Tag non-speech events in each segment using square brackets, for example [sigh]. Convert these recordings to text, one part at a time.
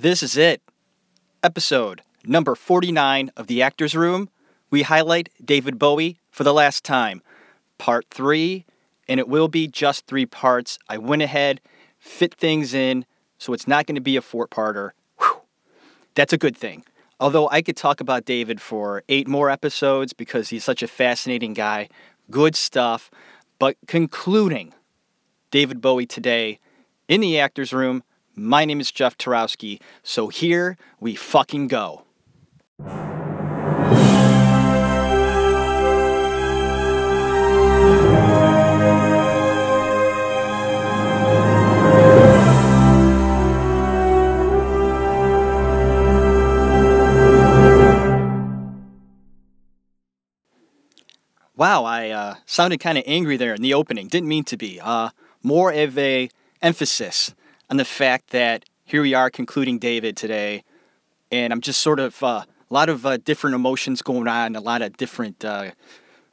This is it. Episode number 49 of The Actors Room. We highlight David Bowie for the last time. Part 3, and it will be just three parts. I went ahead, fit things in, so it's not going to be a four parter. That's a good thing. Although I could talk about David for eight more episodes because he's such a fascinating guy. Good stuff. But concluding David Bowie today in the actor's room, my name is Jeff Tarowski. So here we fucking go. Wow, I uh, sounded kind of angry there in the opening. Didn't mean to be. Uh, more of a emphasis on the fact that here we are concluding David today, and I'm just sort of uh, a lot of uh, different emotions going on, a lot of different, uh,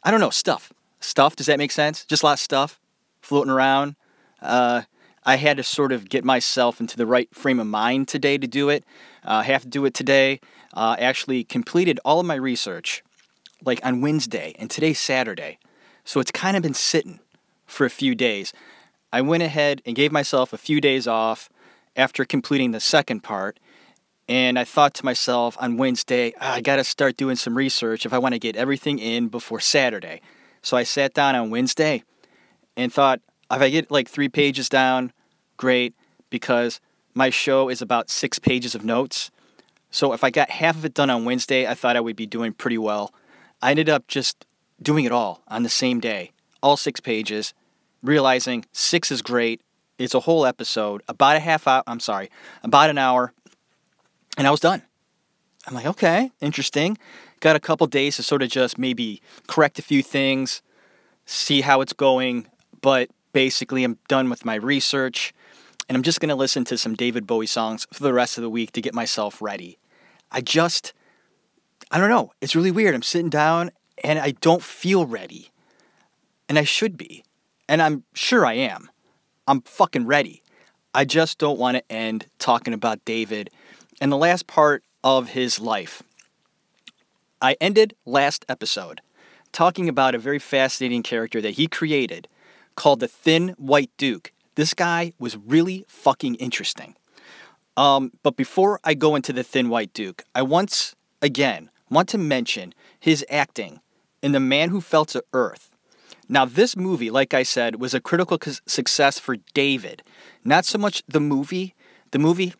I don't know, stuff. Stuff. Does that make sense? Just a lot of stuff floating around. Uh, I had to sort of get myself into the right frame of mind today to do it. I have to do it today. actually completed all of my research like on Wednesday, and today's Saturday. So it's kind of been sitting for a few days. I went ahead and gave myself a few days off after completing the second part. And I thought to myself on Wednesday, oh, I got to start doing some research if I want to get everything in before Saturday. So I sat down on Wednesday and thought, if I get like three pages down, great, because my show is about six pages of notes. So if I got half of it done on Wednesday, I thought I would be doing pretty well. I ended up just doing it all on the same day, all six pages, realizing six is great. It's a whole episode, about a half hour, I'm sorry, about an hour, and I was done. I'm like, okay, interesting. Got a couple days to sort of just maybe correct a few things, see how it's going, but basically, I'm done with my research, and I'm just going to listen to some David Bowie songs for the rest of the week to get myself ready. I just I don't know. It's really weird. I'm sitting down and I don't feel ready. And I should be. And I'm sure I am. I'm fucking ready. I just don't want to end talking about David and the last part of his life. I ended last episode talking about a very fascinating character that he created called the Thin White Duke. This guy was really fucking interesting. Um, but before I go into the Thin White Duke, I once again want to mention his acting in The Man Who Fell to Earth. Now, this movie, like I said, was a critical success for David. Not so much the movie. The movie,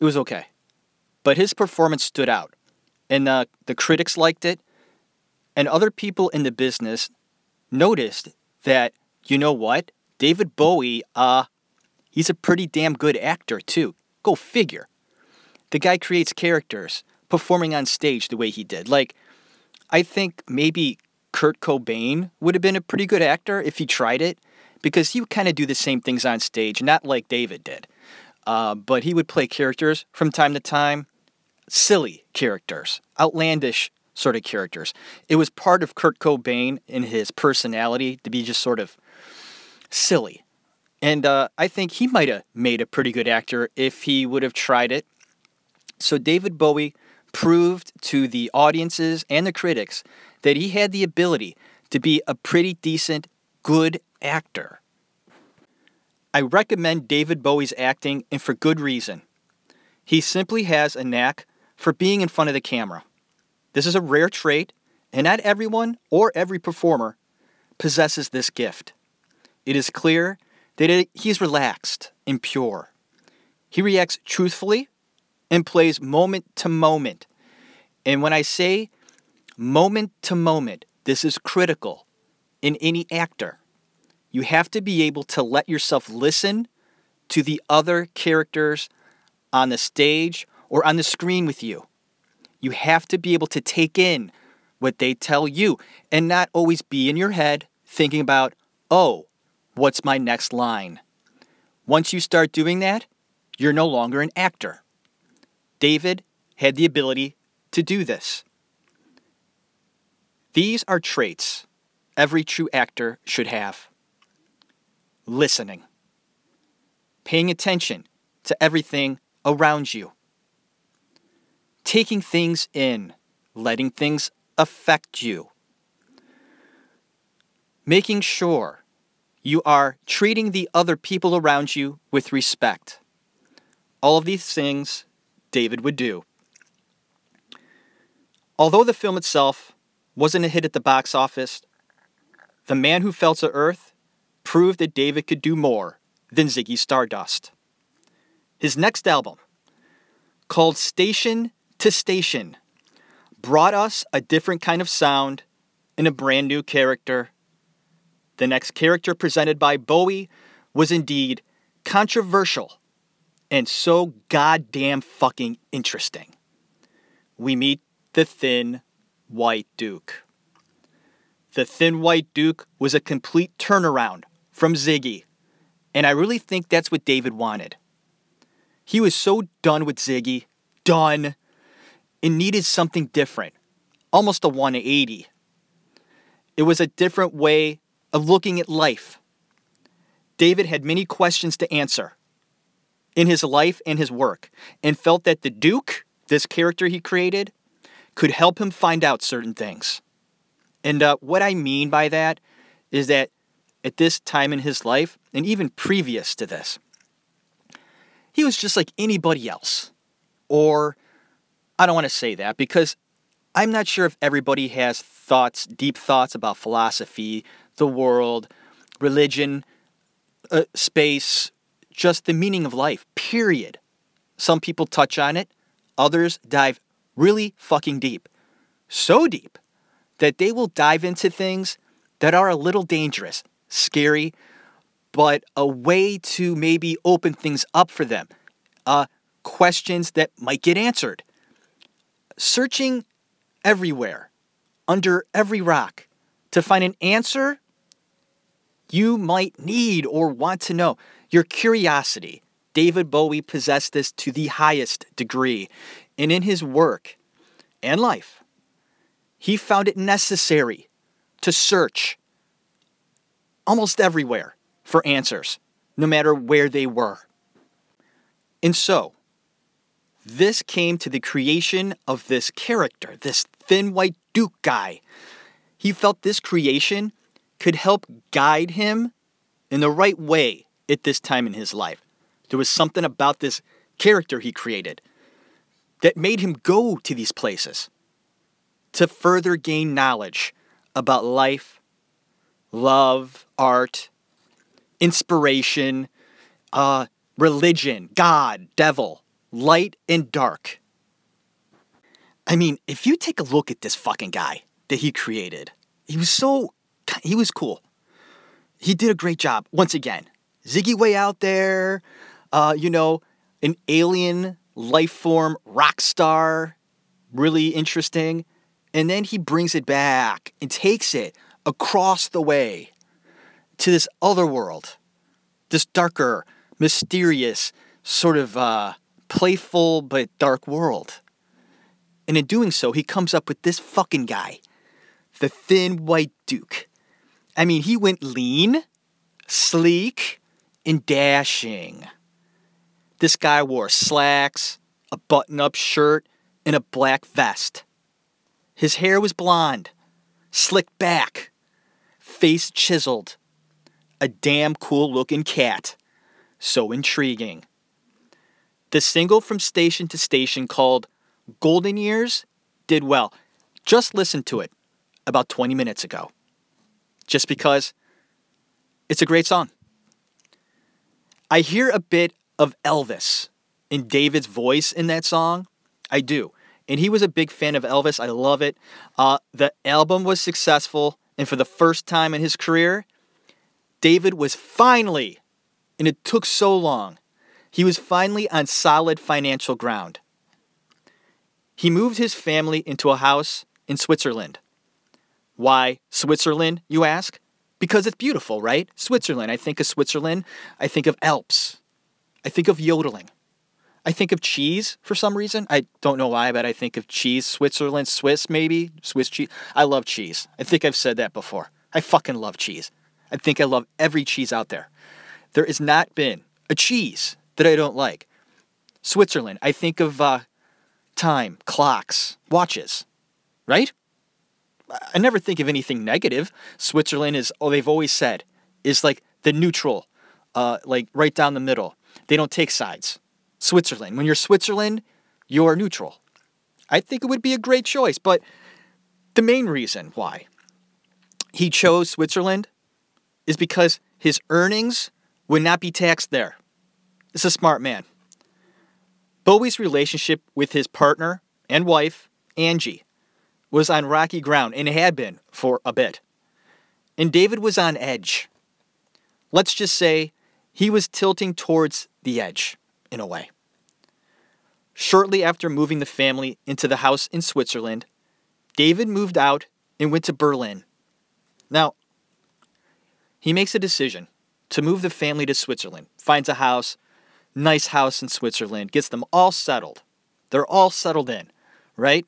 it was okay. But his performance stood out. And uh, the critics liked it. And other people in the business noticed that, you know what? David Bowie, uh, he's a pretty damn good actor, too. Go figure. The guy creates characters performing on stage the way he did. Like, I think maybe Kurt Cobain would have been a pretty good actor if he tried it, because he would kind of do the same things on stage, not like David did. Uh, but he would play characters from time to time, silly characters, outlandish sort of characters. It was part of Kurt Cobain in his personality to be just sort of silly. And uh, I think he might have made a pretty good actor if he would have tried it. So David Bowie proved to the audiences and the critics that he had the ability to be a pretty decent, good actor. I recommend David Bowie's acting, and for good reason. He simply has a knack for being in front of the camera. This is a rare trait, and not everyone or every performer possesses this gift. It is clear that it, he is relaxed and pure. He reacts truthfully and plays moment to moment. And when I say moment to moment, this is critical in any actor. You have to be able to let yourself listen to the other characters on the stage or on the screen with you. You have to be able to take in what they tell you and not always be in your head thinking about, oh, what's my next line? Once you start doing that, you're no longer an actor. David had the ability to do this. These are traits every true actor should have listening, paying attention to everything around you. Taking things in, letting things affect you. Making sure you are treating the other people around you with respect. All of these things David would do. Although the film itself wasn't a hit at the box office, The Man Who Fell to Earth proved that David could do more than Ziggy Stardust. His next album, called Station to Station, brought us a different kind of sound and a brand new character. The next character presented by Bowie was indeed controversial and so goddamn fucking interesting. We meet the Thin White Duke. The Thin White Duke was a complete turnaround from Ziggy, and I really think that's what David wanted. He was so done with Ziggy, done, and needed something different, almost a 180. It was a different way of looking at life. David had many questions to answer in his life and his work, and felt that the Duke, this character he created, could help him find out certain things. And uh, what I mean by that is that at this time in his life, and even previous to this, he was just like anybody else. Or, I don't want to say that because I'm not sure if everybody has thoughts, deep thoughts about philosophy, the world, religion, uh, space, just the meaning of life, period. Some people touch on it, others dive really fucking deep. So deep that they will dive into things that are a little dangerous, scary, but a way to maybe open things up for them. Uh, questions that might get answered. Searching everywhere, under every rock, to find an answer you might need or want to know. Your curiosity. David Bowie possessed this to the highest degree. And in his work and life, he found it necessary to search almost everywhere for answers, no matter where they were. And so, this came to the creation of this character, this thin white Duke guy. He felt this creation could help guide him in the right way at this time in his life. There was something about this character he created that made him go to these places to further gain knowledge about life, love, art, inspiration, uh, religion, God, devil, light, and dark. I mean, if you take a look at this fucking guy that he created, he was so, he was cool. He did a great job. Once again, Ziggy way out there, uh, you know, an alien life form rock star, really interesting. And then he brings it back and takes it across the way to this other world, this darker, mysterious, sort of uh, playful but dark world. And in doing so, he comes up with this fucking guy, the thin white duke. I mean, he went lean, sleek, and dashing. This guy wore slacks, a button up shirt, and a black vest. His hair was blonde, slicked back, face chiseled. A damn cool looking cat. So intriguing. The single from station to station called Golden Years did well. Just listen to it about 20 minutes ago. Just because it's a great song. I hear a bit of Elvis in David's voice in that song. I do. And he was a big fan of Elvis. I love it. Uh, the album was successful. And for the first time in his career, David was finally, and it took so long, he was finally on solid financial ground. He moved his family into a house in Switzerland. Why Switzerland, you ask? Because it's beautiful, right? Switzerland. I think of Switzerland. I think of Alps. I think of yodeling. I think of cheese for some reason. I don't know why, but I think of cheese. Switzerland, Swiss, maybe. Swiss cheese. I love cheese. I think I've said that before. I fucking love cheese. I think I love every cheese out there. There has not been a cheese that I don't like. Switzerland, I think of uh, time, clocks, watches, right? I never think of anything negative. Switzerland is, oh, they've always said, is like the neutral, uh, like right down the middle. They don't take sides. Switzerland. When you're Switzerland, you're neutral. I think it would be a great choice, but the main reason why he chose Switzerland is because his earnings would not be taxed there. Is a smart man. Bowie's relationship with his partner and wife, Angie, was on rocky ground and had been for a bit. And David was on edge. Let's just say he was tilting towards the edge in a way. Shortly after moving the family into the house in Switzerland, David moved out and went to Berlin. Now, he makes a decision to move the family to Switzerland, finds a house, nice house in Switzerland, gets them all settled. They're all settled in, right?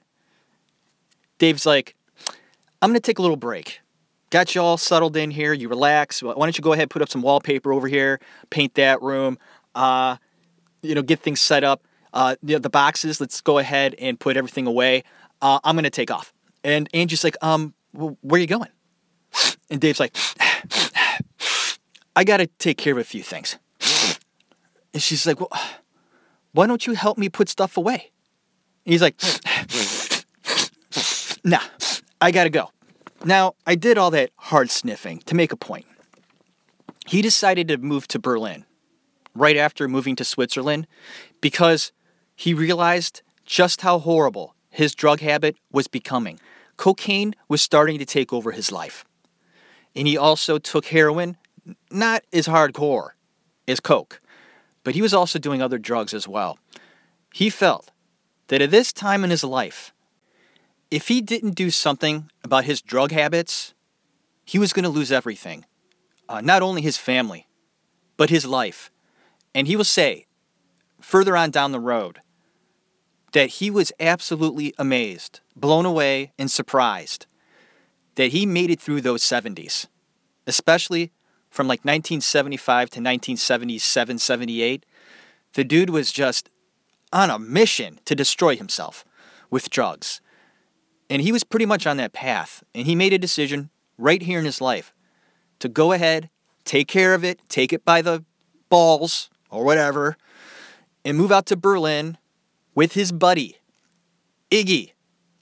Dave's like, I'm going to take a little break. Got you all settled in here. You relax. Why don't you go ahead, put up some wallpaper over here, paint that room, uh, you know, get things set up. Uh, the, the boxes, let's go ahead and put everything away. Uh, I'm going to take off. And Angie's like, um, where are you going? [sighs] And Dave's like, I got to take care of a few things. And she's like, well, why don't you help me put stuff away? And he's like, [laughs] nah, I got to go. Now, I did all that hard sniffing to make a point. He decided to move to Berlin right after moving to Switzerland because he realized just how horrible his drug habit was becoming. Cocaine was starting to take over his life. And he also took heroin, not as hardcore as Coke, but he was also doing other drugs as well. He felt that at this time in his life, if he didn't do something about his drug habits, he was going to lose everything. Uh, not only his family, but his life. And he will say further on down the road that he was absolutely amazed, blown away, and surprised that he made it through those 70s, especially from like 1975 to 1977, 78. The dude was just on a mission to destroy himself with drugs. And he was pretty much on that path. And he made a decision right here in his life to go ahead, take care of it, take it by the balls or whatever, and move out to Berlin with his buddy, Iggy,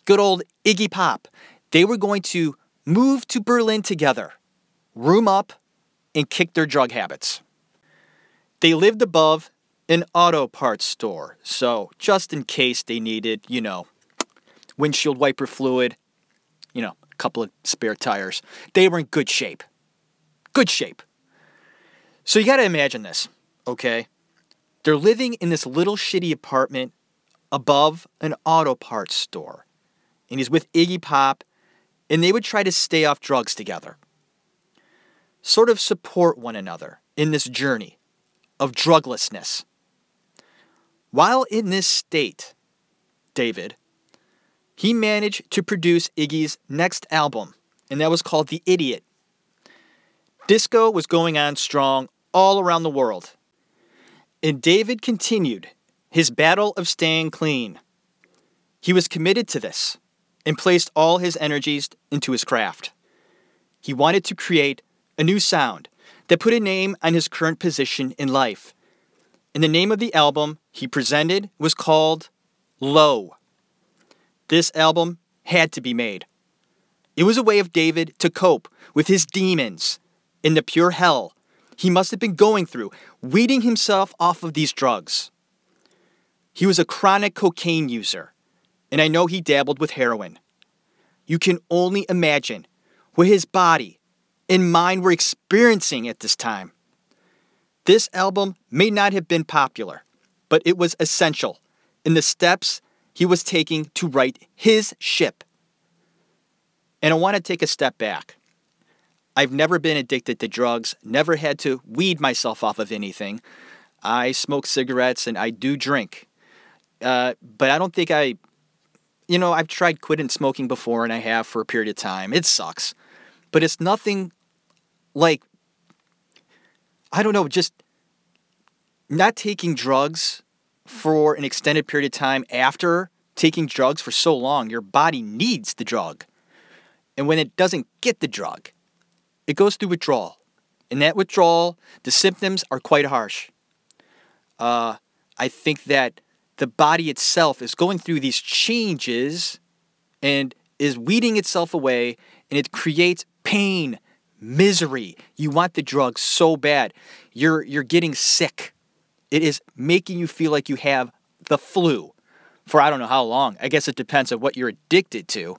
good old Iggy Pop. They were going to move to Berlin together, room up, and kick their drug habits. They lived above an auto parts store, so just in case they needed, you know, windshield wiper fluid, you know, a couple of spare tires, they were in good shape. Good shape. So you got to imagine this, okay? They're living in this little shitty apartment above an auto parts store. And he's with Iggy Pop, and they would try to stay off drugs together. Sort of support one another in this journey of druglessness. While in this state, David, he managed to produce Iggy's next album, and that was called The Idiot. Disco was going on strong all around the world. And David continued his battle of staying clean. He was committed to this and placed all his energies into his craft. He wanted to create a new sound that put a name on his current position in life. And the name of the album he presented was called Low. This album had to be made. It was a way of David to cope with his demons in the pure hell he must have been going through, weeding himself off of these drugs. He was a chronic cocaine user, and I know he dabbled with heroin. You can only imagine what his body and mind were experiencing at this time. This album may not have been popular, but it was essential in the steps he was taking to right his ship. And I want to take a step back. I've never been addicted to drugs, never had to weed myself off of anything. I smoke cigarettes and I do drink. Uh, but I don't think I, you know, I've tried quitting smoking before and I have for a period of time. It sucks. But it's nothing like, I don't know, just not taking drugs for an extended period of time after taking drugs for so long, your body needs the drug. And when it doesn't get the drug, it goes through withdrawal. In that withdrawal, the symptoms are quite harsh. Uh, I think that the body itself is going through these changes and is weeding itself away, and it creates pain, misery. You want the drug so bad. You're, you're getting sick. It is making you feel like you have the flu for I don't know how long. I guess it depends on what you're addicted to.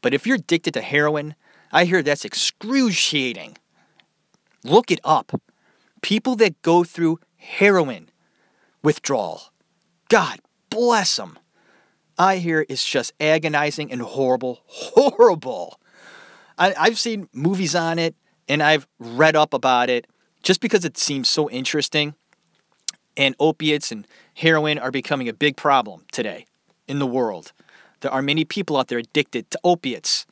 But if you're addicted to heroin, I hear that's excruciating. Look it up. People that go through heroin withdrawal, God bless them. I hear it's just agonizing and horrible, horrible. I, I've seen movies on it and I've read up about it just because it seems so interesting. And opiates and heroin are becoming a big problem today in the world. There are many people out there addicted to opiates.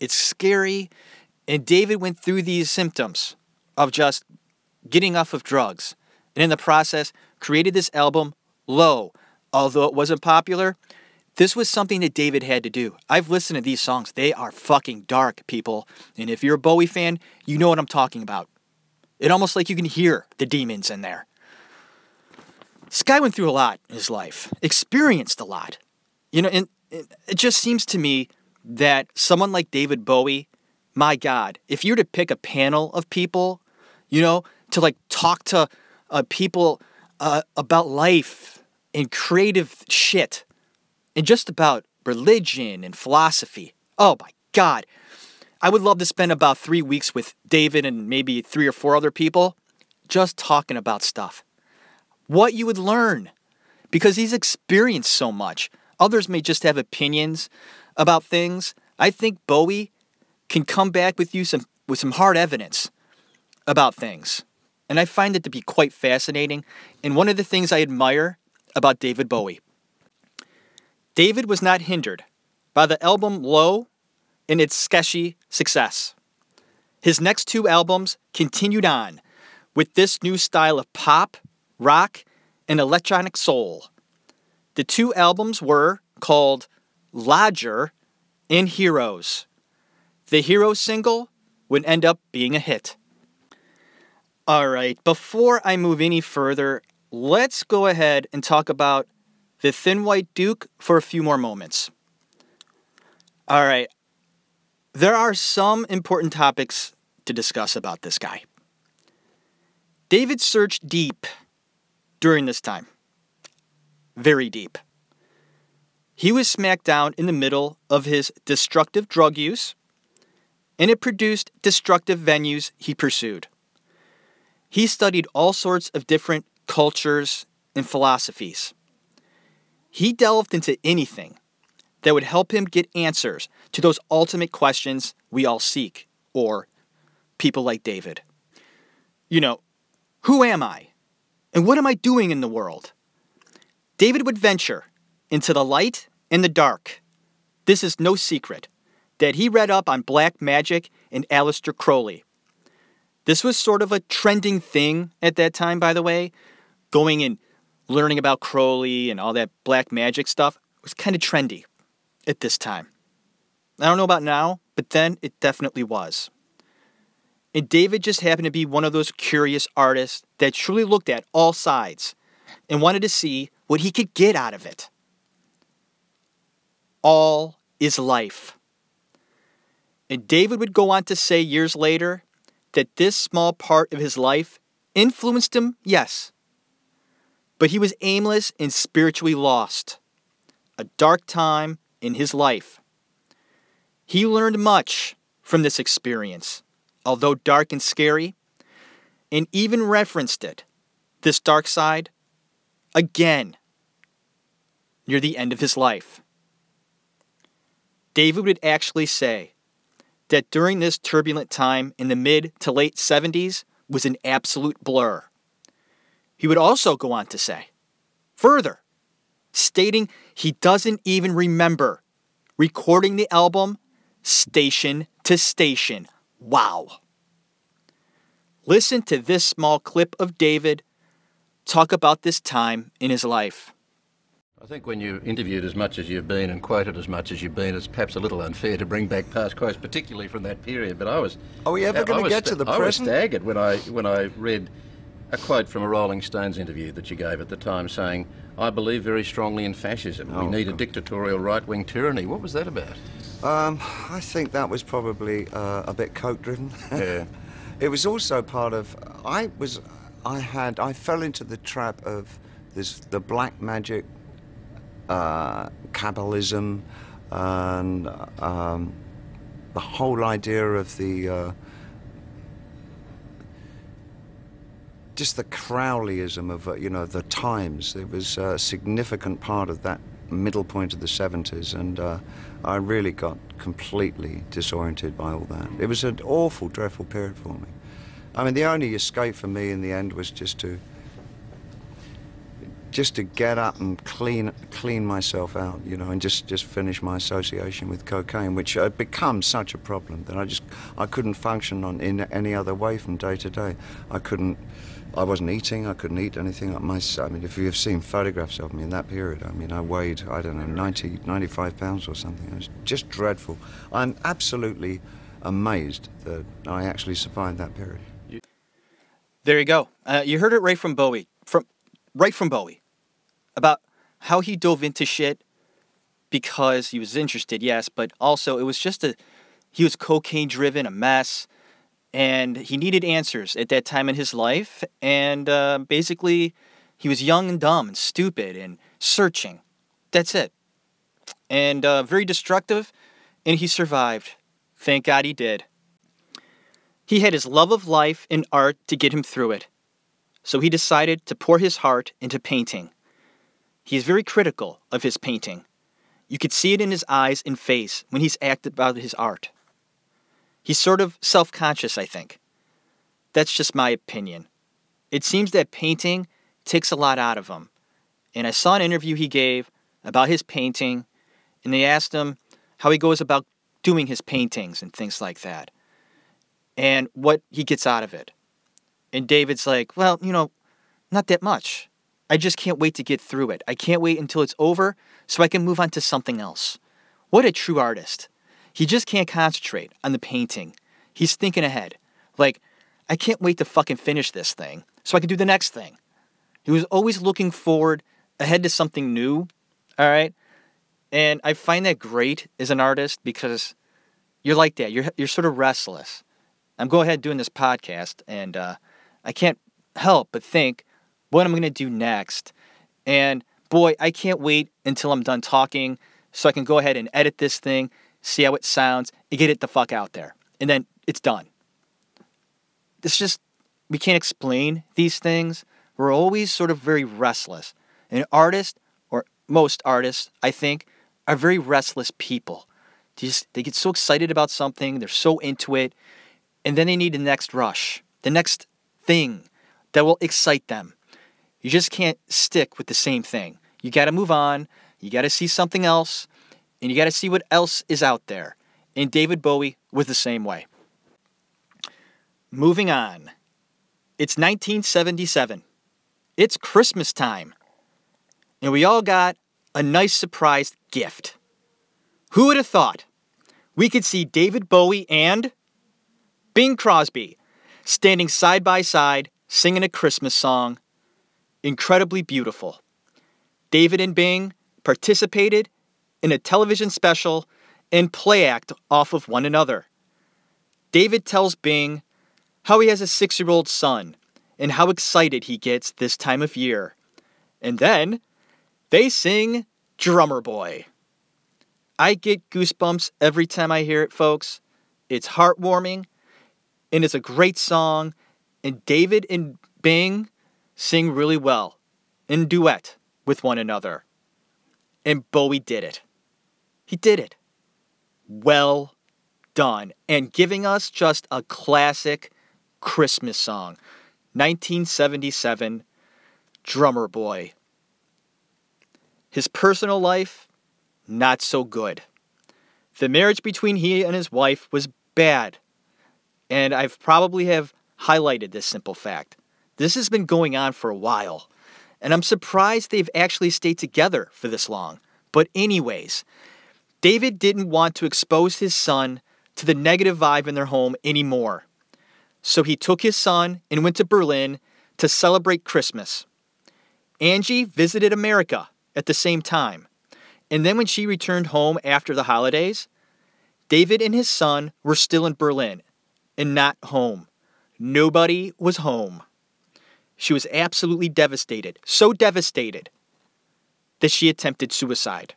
It's scary. And David went through these symptoms of just getting off of drugs. And in the process, created this album, Low. Although it wasn't popular, this was something that David had to do. I've listened to these songs. They are fucking dark, people. And if you're a Bowie fan, you know what I'm talking about. It almost like you can hear the demons in there. This guy went through a lot in his life, experienced a lot. You know, and it just seems to me that someone like David Bowie, my God, if you were to pick a panel of people, you know, to like talk to uh, people uh, about life and creative shit and just about religion and philosophy. Oh my God. I would love to spend about three weeks with David and maybe three or four other people just talking about stuff. What you would learn because he's experienced so much. Others may just have opinions about things. I think Bowie can come back with you some with some hard evidence about things. And I find it to be quite fascinating. And one of the things I admire about David Bowie. David was not hindered by the album Low and its sketchy success. His next two albums continued on with this new style of pop, rock, and electronic soul. The two albums were called Lodger in Heroes. The Hero single would end up being a hit. All right, before I move any further, let's go ahead and talk about the Thin White Duke for a few more moments. All right, there are some important topics to discuss about this guy. David searched deep during this time very deep. He was smacked down in the middle of his destructive drug use, and it produced destructive venues he pursued. He studied all sorts of different cultures and philosophies. He delved into anything that would help him get answers to those ultimate questions we all seek, or people like David. You know, who am I? And what am I doing in the world? David would venture into the light and the dark. This is no secret that he read up on black magic and Aleister Crowley. This was sort of a trending thing at that time, by the way. Going and learning about Crowley and all that black magic stuff was kind of trendy at this time. I don't know about now, but then it definitely was. And David just happened to be one of those curious artists that truly looked at all sides and wanted to see what he could get out of it. All is life. And David would go on to say years later that this small part of his life influenced him, yes, but he was aimless and spiritually lost. A dark time in his life. He learned much from this experience, although dark and scary, and even referenced it, this dark side, again near the end of his life. David would actually say that during this turbulent time in the mid to late 70s was an absolute blur. He would also go on to say, further, stating he doesn't even remember recording the album station to station. Wow. Listen to this small clip of David talk about this time in his life. I think when you're interviewed as much as you've been and quoted as much as you've been, it's perhaps a little unfair to bring back past quotes, particularly from that period. But I was. Are we ever going to get to the I was present? staggered when I when I read a quote from a Rolling Stones interview that you gave at the time, saying, "I believe very strongly in fascism. we Oh, need a dictatorial right-wing tyranny." What was that about? Um, I think that was probably uh, a bit coke driven. Yeah. [laughs] it was also part of. I was. I had. I fell into the trap of this the black magic, uh, Kabbalism, and um, the whole idea of the. Uh, just the Crowleyism of uh, you know the times. It was a significant part of that middle point of the 70s, and uh, I really got completely disoriented by all that. It was an awful, dreadful period for me. I mean, the only escape for me in the end was just to just to get up and clean clean myself out, you know, and just just finish my association with cocaine, which had become such a problem that I just I couldn't function on in any other way from day to day. I couldn't. I wasn't eating. I couldn't eat anything. My, I mean, if you've seen photographs of me in that period, I mean, I weighed I don't know 90, 95 pounds or something. It was just dreadful. I'm absolutely amazed that I actually survived that period. There you go. Uh, you heard it right from Bowie. From right from Bowie about how he dove into shit because he was interested, yes, but also it was just a he was cocaine driven, a mess, and he needed answers at that time in his life. And uh, basically, he was young and dumb and stupid and searching. That's it. And uh, very destructive, and he survived. Thank God he did. He had his love of life and art to get him through it. So he decided to pour his heart into painting. He is very critical of his painting. You could see it in his eyes and face when he's acted about his art. He's sort of self conscious, I think. That's just my opinion. It seems that painting takes a lot out of him. And I saw an interview he gave about his painting, and they asked him how he goes about doing his paintings and things like that, and what he gets out of it. And David's like, well, you know, not that much. I just can't wait to get through it. I can't wait until it's over so I can move on to something else. What a true artist. He just can't concentrate on the painting. He's thinking ahead. Like, I can't wait to fucking finish this thing so I can do the next thing. He was always looking forward ahead to something new. All right. And I find that great as an artist because you're like that. You're, you're sort of restless. I'm going ahead doing this podcast and uh, I can't help but think what I'm going to do next. And boy, I can't wait until I'm done talking so I can go ahead and edit this thing, see how it sounds, and get it the fuck out there. And then it's done. It's just, we can't explain these things. We're always sort of very restless. An artist, or most artists, I think, are very restless people. They, just, they get so excited about something, they're so into it, and then they need the next rush, the next thing that will excite them. You just can't stick with the same thing. You got to move on. You got to see something else, and you got to see what else is out there. And David Bowie was the same way. Moving on. It's 1977. It's Christmas time. And we all got a nice surprise gift. Who would have thought we could see David Bowie and Bing Crosby standing side by side singing a Christmas song? Incredibly beautiful. David and Bing participated in a television special and play act off of one another. David tells Bing how he has a six year old son and how excited he gets this time of year. And then they sing Drummer Boy. I get goosebumps every time I hear it, folks. It's heartwarming and it's a great song. And David and Bing sing really well in duet with one another. And Bowie did it. He did it. Well done. And giving us just a classic Christmas song. 1977 Drummer Boy. His personal life, not so good. The marriage between he and his wife was bad. And I've probably have highlighted this simple fact. This has been going on for a while. And I'm surprised they've actually stayed together for this long. But, anyways, David didn't want to expose his son to the negative vibe in their home anymore. So he took his son and went to Berlin to celebrate Christmas. Angie visited America at the same time. And then when she returned home after the holidays, David and his son were still in Berlin and not home. Nobody was home. She was absolutely devastated, so devastated that she attempted suicide.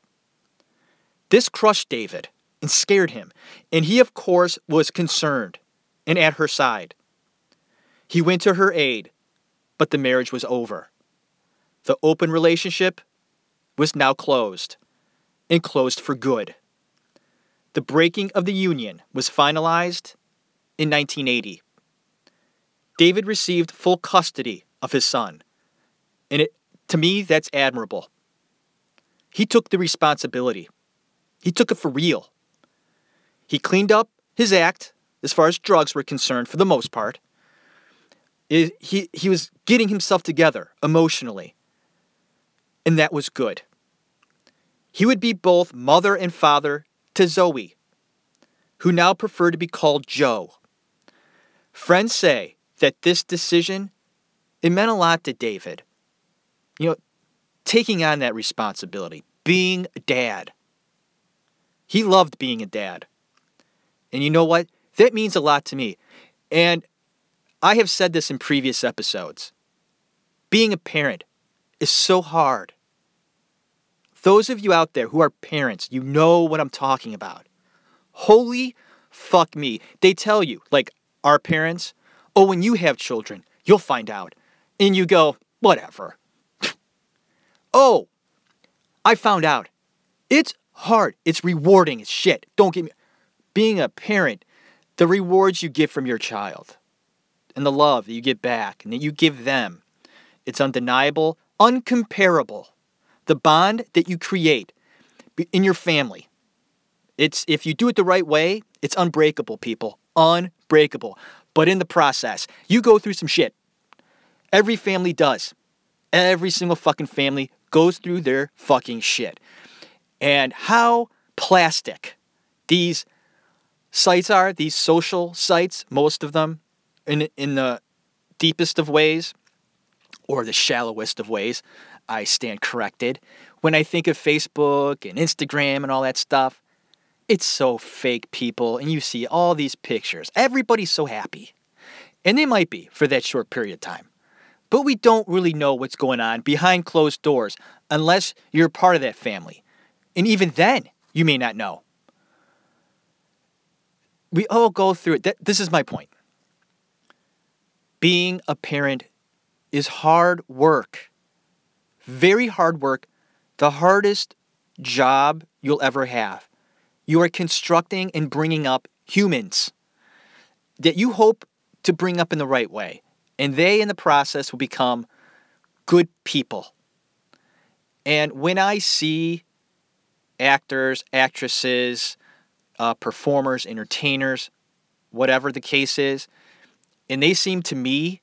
This crushed David and scared him, and he, of course, was concerned and at her side. He went to her aid, but the marriage was over. The open relationship was now closed, and closed for good. The breaking of the union was finalized in 1980. David received full custody of his son, and it, to me, that's admirable. He took the responsibility. He took it for real. He cleaned up his act as far as drugs were concerned for the most part. It, he, he was getting himself together emotionally, and that was good. He would be both mother and father to Zowie, who now preferred to be called Joe. Friends say that this decision it meant a lot to David. You know, taking on that responsibility, being a dad. He loved being a dad. And you know what? That means a lot to me. And I have said this in previous episodes. Being a parent is so hard. Those of you out there who are parents, you know what I'm talking about. Holy fuck me. They tell you, like our parents, oh, when you have children, you'll find out. And you go, whatever. oh, I found out. It's hard. It's rewarding as shit. Don't get me. Being a parent, the rewards you get from your child and the love that you get back and that you give them, it's undeniable, uncomparable. The bond that you create in your family. It's if you do it the right way, it's unbreakable, people. Unbreakable. But in the process, you go through some shit. Every family does. Every single fucking family goes through their fucking shit. And how plastic these sites are, these social sites, most of them, in, in the deepest of ways, or the shallowest of ways, I stand corrected. When I think of Facebook and Instagram and all that stuff, it's so fake, people. And you see all these pictures. Everybody's so happy. And they might be for that short period of time. But we don't really know what's going on behind closed doors unless you're part of that family. And even then, you may not know. We all go through it. This is my point. Being a parent is hard work. Very hard work. The hardest job you'll ever have. You are constructing and bringing up humans that you hope to bring up in the right way and they in the process will become good people. And when I see actors, actresses, uh, performers, entertainers, whatever the case is, and they seem to me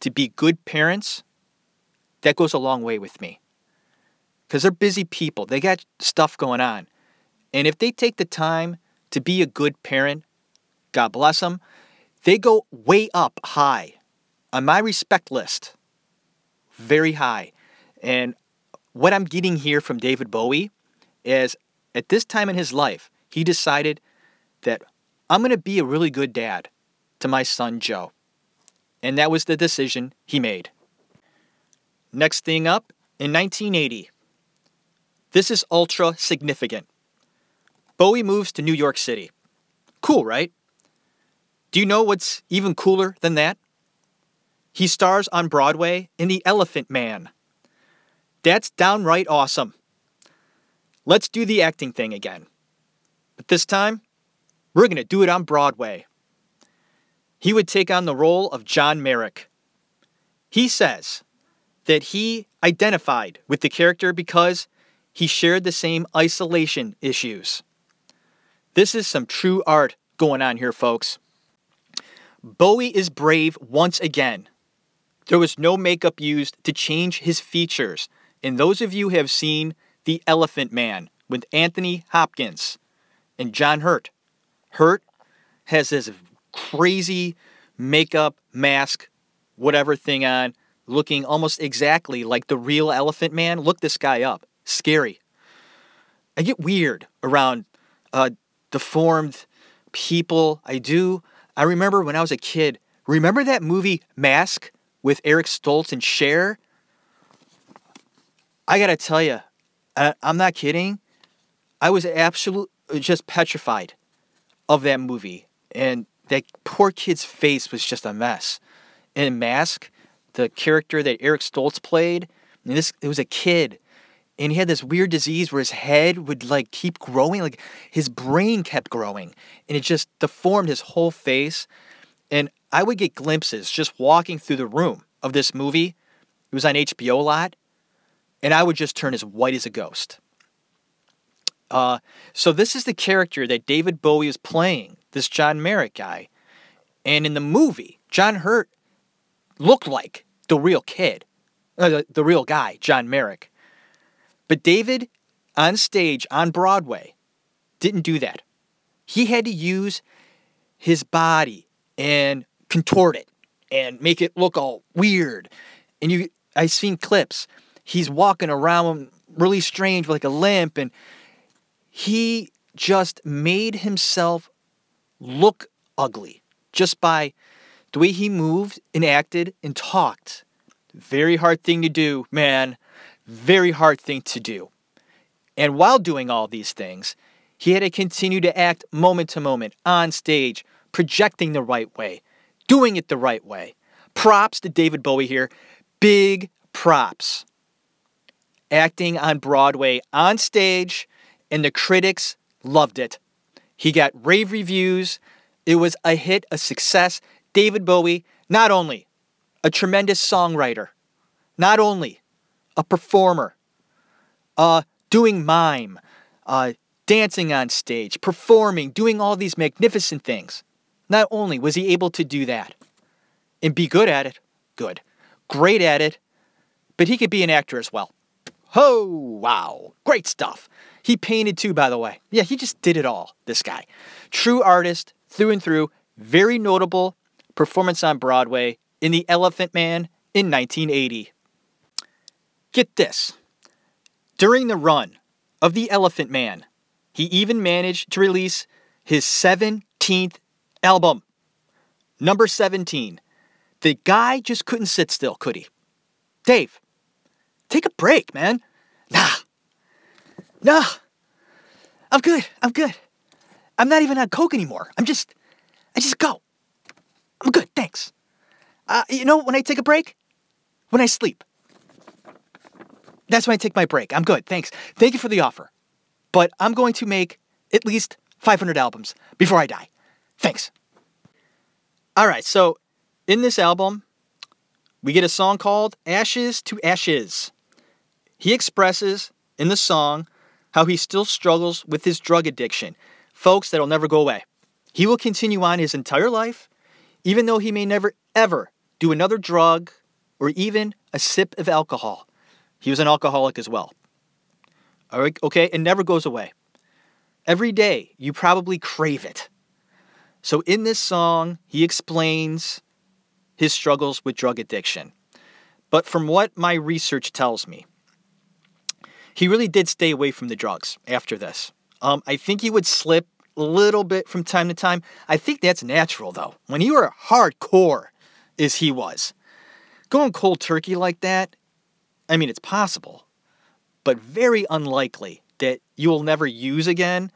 to be good parents, that goes a long way with me. Because they're busy people, they got stuff going on. And if they take the time to be a good parent, God bless them, they go way up high on my respect list, very high. And what I'm getting here from David Bowie is at this time in his life, he decided that I'm going to be a really good dad to my son Joe. And that was the decision he made. Next thing up, in 1980. This is ultra significant. Bowie moves to New York City. Cool, right? Do you know what's even cooler than that? He stars on Broadway in The Elephant Man. That's downright awesome. Let's do the acting thing again. But this time, we're going to do it on Broadway. He would take on the role of John Merrick. He says that he identified with the character because he shared the same isolation issues. This is some true art going on here, folks. Bowie is brave once again There was no makeup used to change his features. And those of you have seen The Elephant Man with Anthony Hopkins and John Hurt, Hurt has this crazy makeup, mask, whatever thing on, looking almost exactly like the real Elephant Man. Look this guy up. Scary. I get weird around uh, deformed people. I do. I remember when I was a kid. Remember that movie Mask with Eric Stoltz and Cher? I gotta tell you, I'm not kidding. I was absolutely just petrified of that movie, and that poor kid's face was just a mess. In Mask, the character that Eric Stoltz played, and this it was a kid, and he had this weird disease where his head would like keep growing, like his brain kept growing, and it just deformed his whole face. And I would get glimpses just walking through the room of this movie. It was on HBO a lot, and I would just turn as white as a ghost. Uh, so this is the character that David Bowie is playing, this John Merrick guy. And in the movie, John Hurt looked like the real kid, uh, the, the real guy, John Merrick. But David, on stage, on Broadway, didn't do that. He had to use his body and contort it and make it look all weird. And you, I've seen clips. He's walking around really strange with like a limp, and he just made himself look ugly just by the way he moved and acted and talked. Very hard thing to do, man. Very hard thing to do. And while doing all these things, he had to continue to act moment to moment on stage, projecting the right way, doing it the right way. Props to David Bowie here. Big props. Acting on Broadway on stage, and the critics loved it. He got rave reviews. It was a hit, a success. David Bowie, not only a tremendous songwriter, not only a performer, uh, doing mime, uh, dancing on stage, performing, doing all these magnificent things. Not only was he able to do that and be good at it, good, great at it, but he could be an actor as well. Oh, wow, great stuff. He painted too, by the way. Yeah, he just did it all, this guy. True artist through and through, very notable performance on Broadway in The Elephant Man in 1980. Get this. During the run of The Elephant Man, he even managed to release his 17th album. Number 17. The guy just couldn't sit still, could he? Dave, take a break, man. Nah. Nah. I'm good. I'm good. I'm not even on coke anymore. I'm just, I just go. I'm good. Thanks. Uh, you know, when I take a break, when I sleep. That's when I take my break. I'm good. Thanks. Thank you for the offer. But I'm going to make at least 500 albums before I die. Thanks. All right. So in this album, we get a song called Ashes to Ashes. He expresses in the song how he still struggles with his drug addiction. Folks, that'll never go away. He will continue on his entire life, even though he may never, ever do another drug or even a sip of alcohol. He was an alcoholic as well. All right, okay, it never goes away. Every day, you probably crave it. So, in this song, he explains his struggles with drug addiction. But from what my research tells me, he really did stay away from the drugs after this. Um, I think he would slip a little bit from time to time. I think that's natural, though. When you are hardcore, as he was, going cold turkey like that, I mean, it's possible, but very unlikely that you will never use again.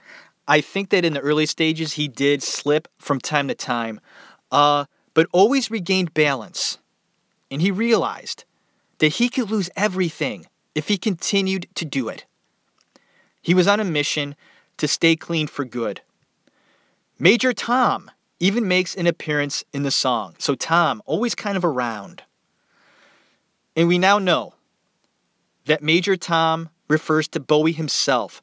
I think that in the early stages he did slip from time to time, uh, but always regained balance. And he realized that he could lose everything if he continued to do it. He was on a mission to stay clean for good. Major Tom even makes an appearance in the song, so Tom always kind of around. And we now know that Major Tom refers to Bowie himself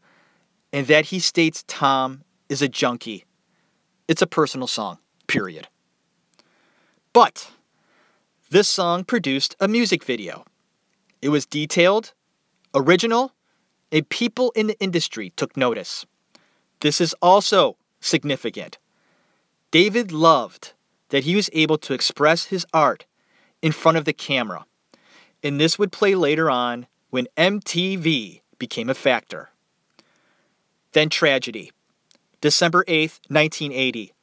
and that he states Tom is a junkie. It's a personal song, period. But this song produced a music video. It was detailed, original, and people in the industry took notice. This is also significant. David loved that he was able to express his art in front of the camera, and this would play later on when MTV became a factor. Then tragedy. December 8th, 1980.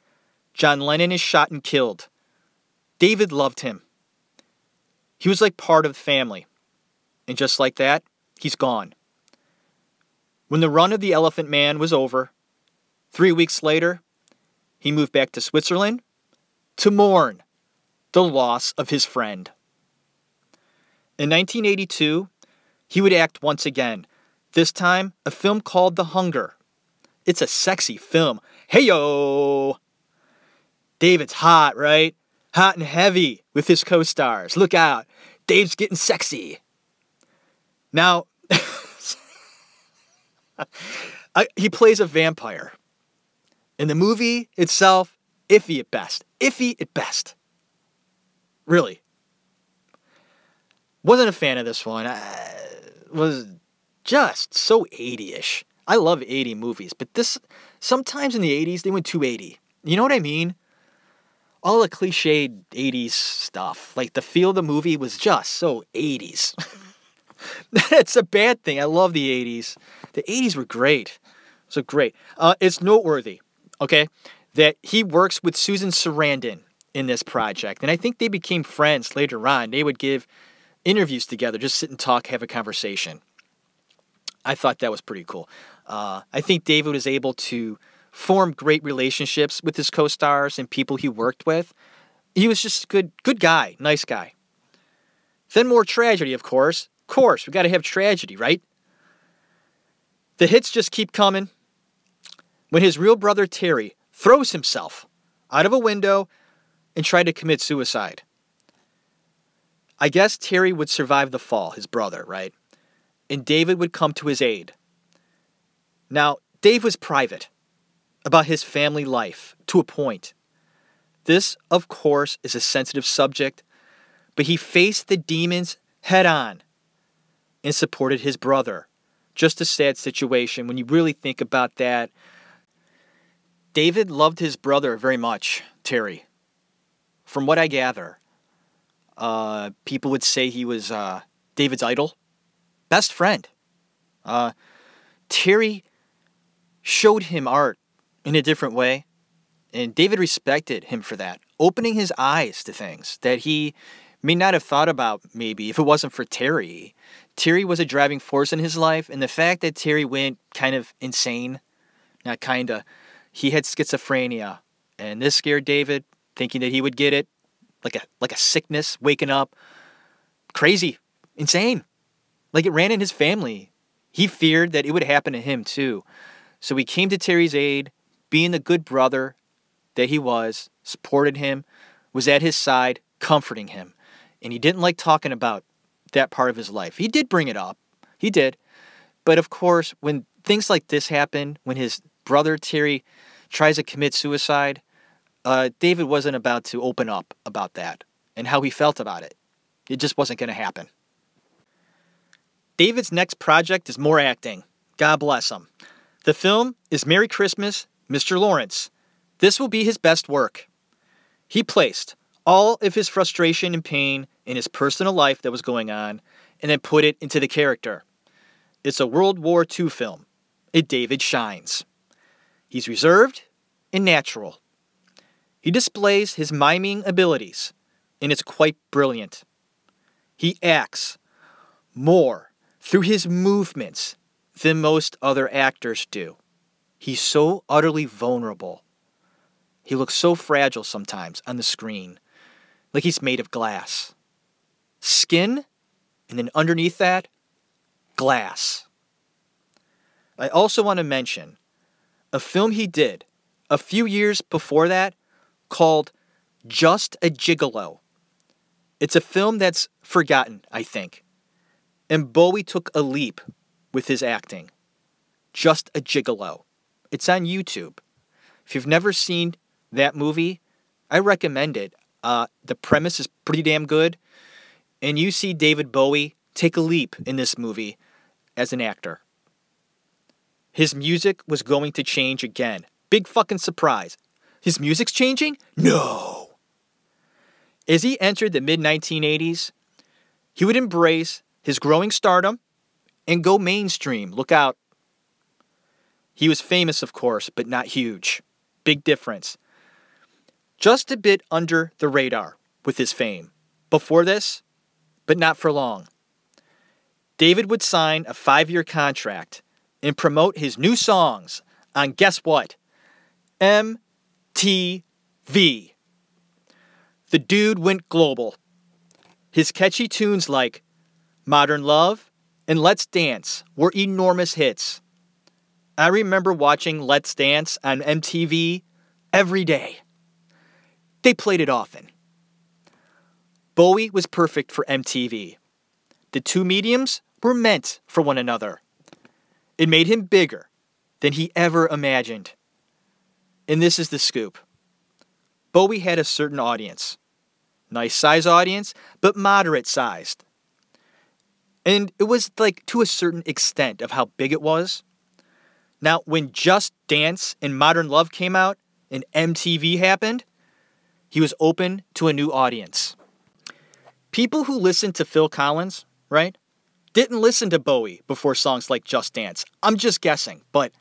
John Lennon is shot and killed. David loved him. He was like part of the family. And just like that, he's gone. When the run of the Elephant Man was over, three weeks later, he moved back to Switzerland to mourn the loss of his friend. In 1982, he would act once again, this time a film called The Hunger. It's a sexy film. Hey yo! David's hot, right? Hot and heavy with his co stars. Look out, Dave's getting sexy. Now, [laughs] I, he plays a vampire. In the movie itself, iffy at best. Iffy at best. Really. Wasn't a fan of this one. I was just so 80ish. I love 80 movies, but this sometimes in the 80s they went too 80. You know what I mean? All the cliched 80s stuff. Like the feel of the movie was just so 80s. [laughs] That's a bad thing. I love the 80s. The 80s were great. So great. Uh, it's noteworthy, okay, that he works with Susan Sarandon in this project. And I think they became friends later on. They would give interviews together, just sit and talk, have a conversation. I thought that was pretty cool. Uh, I think David was able to form great relationships with his co-stars and people he worked with. He was just a good, good guy, nice guy. Then more tragedy, of course. Of course, we got to have tragedy, right? The hits just keep coming. When his real brother Terry throws himself out of a window and tried to commit suicide. I guess Terry would survive the fall, his brother, right? And David would come to his aid. Now, Dave was private about his family life to a point. This, of course, is a sensitive subject, but he faced the demons head on and supported his brother. Just a sad situation when you really think about that. David loved his brother very much, Terry. From what I gather, uh, people would say he was uh, David's idol, best friend. Uh, Terry showed him art in a different way, and David respected him for that, opening his eyes to things that he may not have thought about maybe if it wasn't for Terry. Terry was a driving force in his life, and the fact that Terry went kind of insane, not kind of, he had schizophrenia, and this scared David, thinking that he would get it, like a like a sickness, waking up, crazy, insane, like it ran in his family. He feared that it would happen to him too, so he came to Terry's aid, being the good brother that he was, supported him, was at his side, comforting him, and he didn't like talking about that part of his life. He did bring it up, he did, but of course, when things like this happen, when his brother Terry tries to commit suicide, uh, David wasn't about to open up about that and how he felt about it. It just wasn't going to happen. David's next project is more acting. God bless him. The film is Merry Christmas, Mr. Lawrence. This will be his best work. He placed all of his frustration and pain in his personal life that was going on and then put it into the character. It's a World War II film. It David shines. He's reserved and natural. He displays his miming abilities, and it's quite brilliant. He acts more through his movements than most other actors do. He's so utterly vulnerable. He looks so fragile sometimes on the screen, like he's made of glass. Skin, and then underneath that, glass. I also want to mention a film he did a few years before that called Just a Gigolo. It's a film that's forgotten, I think. And Bowie took a leap with his acting. Just a Gigolo. It's on YouTube. If you've never seen that movie, I recommend it. Uh, the premise is pretty damn good. And you see David Bowie take a leap in this movie as an actor. His music was going to change again. Big fucking surprise. His music's changing? No. As he entered the mid 1980s, he would embrace his growing stardom and go mainstream. Look out. He was famous, of course, but not huge. Big difference. Just a bit under the radar with his fame. Before this, but not for long. David would sign a five year contract and promote his new songs on guess what? MTV. The dude went global. His catchy tunes like Modern Love and Let's Dance were enormous hits. I remember watching Let's Dance on MTV every day. They played it often. Bowie was perfect for MTV. The two mediums were meant for one another. It made him bigger than he ever imagined. And this is the scoop Bowie had a certain audience. Nice size audience, but moderate sized. And it was like to a certain extent of how big it was. Now, when Just Dance and Modern Love came out and MTV happened, he was open to a new audience. People who listened to Phil Collins, right, didn't listen to Bowie before songs like Just Dance. I'm just guessing, but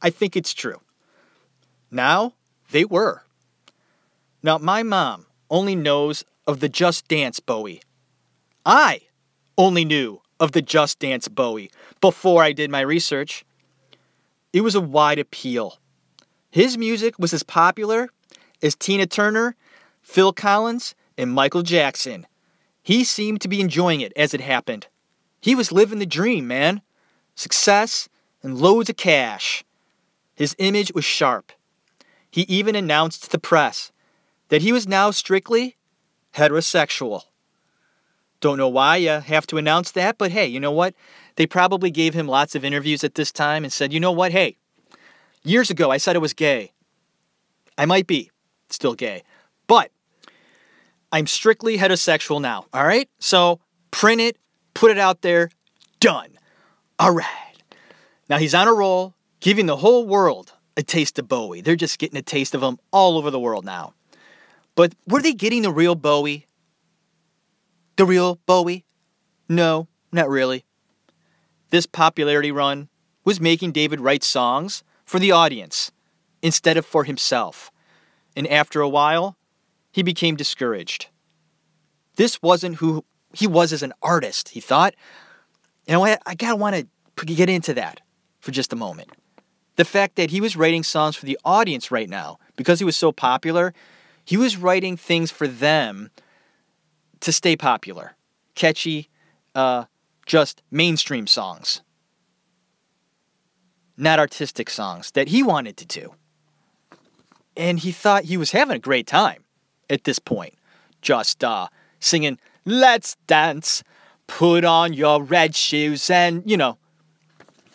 I think it's true. Now, they were. Now, my mom only knows of the Just Dance Bowie. I only knew of the Just Dance Bowie before I did my research. It was a wide appeal. His music was as popular as Tina Turner, Phil Collins, and Michael Jackson. He seemed to be enjoying it as it happened. He was living the dream, man. Success and loads of cash. His image was sharp. He even announced to the press that he was now strictly heterosexual. Don't know why you have to announce that, but hey, you know what? They probably gave him lots of interviews at this time and said, you know what? Hey, years ago I said I was gay. I might be still gay, but I'm strictly heterosexual now, all right? So print it, put it out there, done. All right. Now he's on a roll, giving the whole world a taste of Bowie. They're just getting a taste of him all over the world now. But were they getting the real Bowie? The real Bowie? No, not really. This popularity run was making David write songs for the audience instead of for himself. And after a while, he became discouraged. This wasn't who he was as an artist, he thought. Know, I, I gotta want to get into that for just a moment. The fact that he was writing songs for the audience right now, because he was so popular, he was writing things for them to stay popular, catchy, uh, just mainstream songs, not artistic songs that he wanted to do. And he thought he was having a great time at this point, just uh, singing Let's dance. Put on your red shoes and, you know.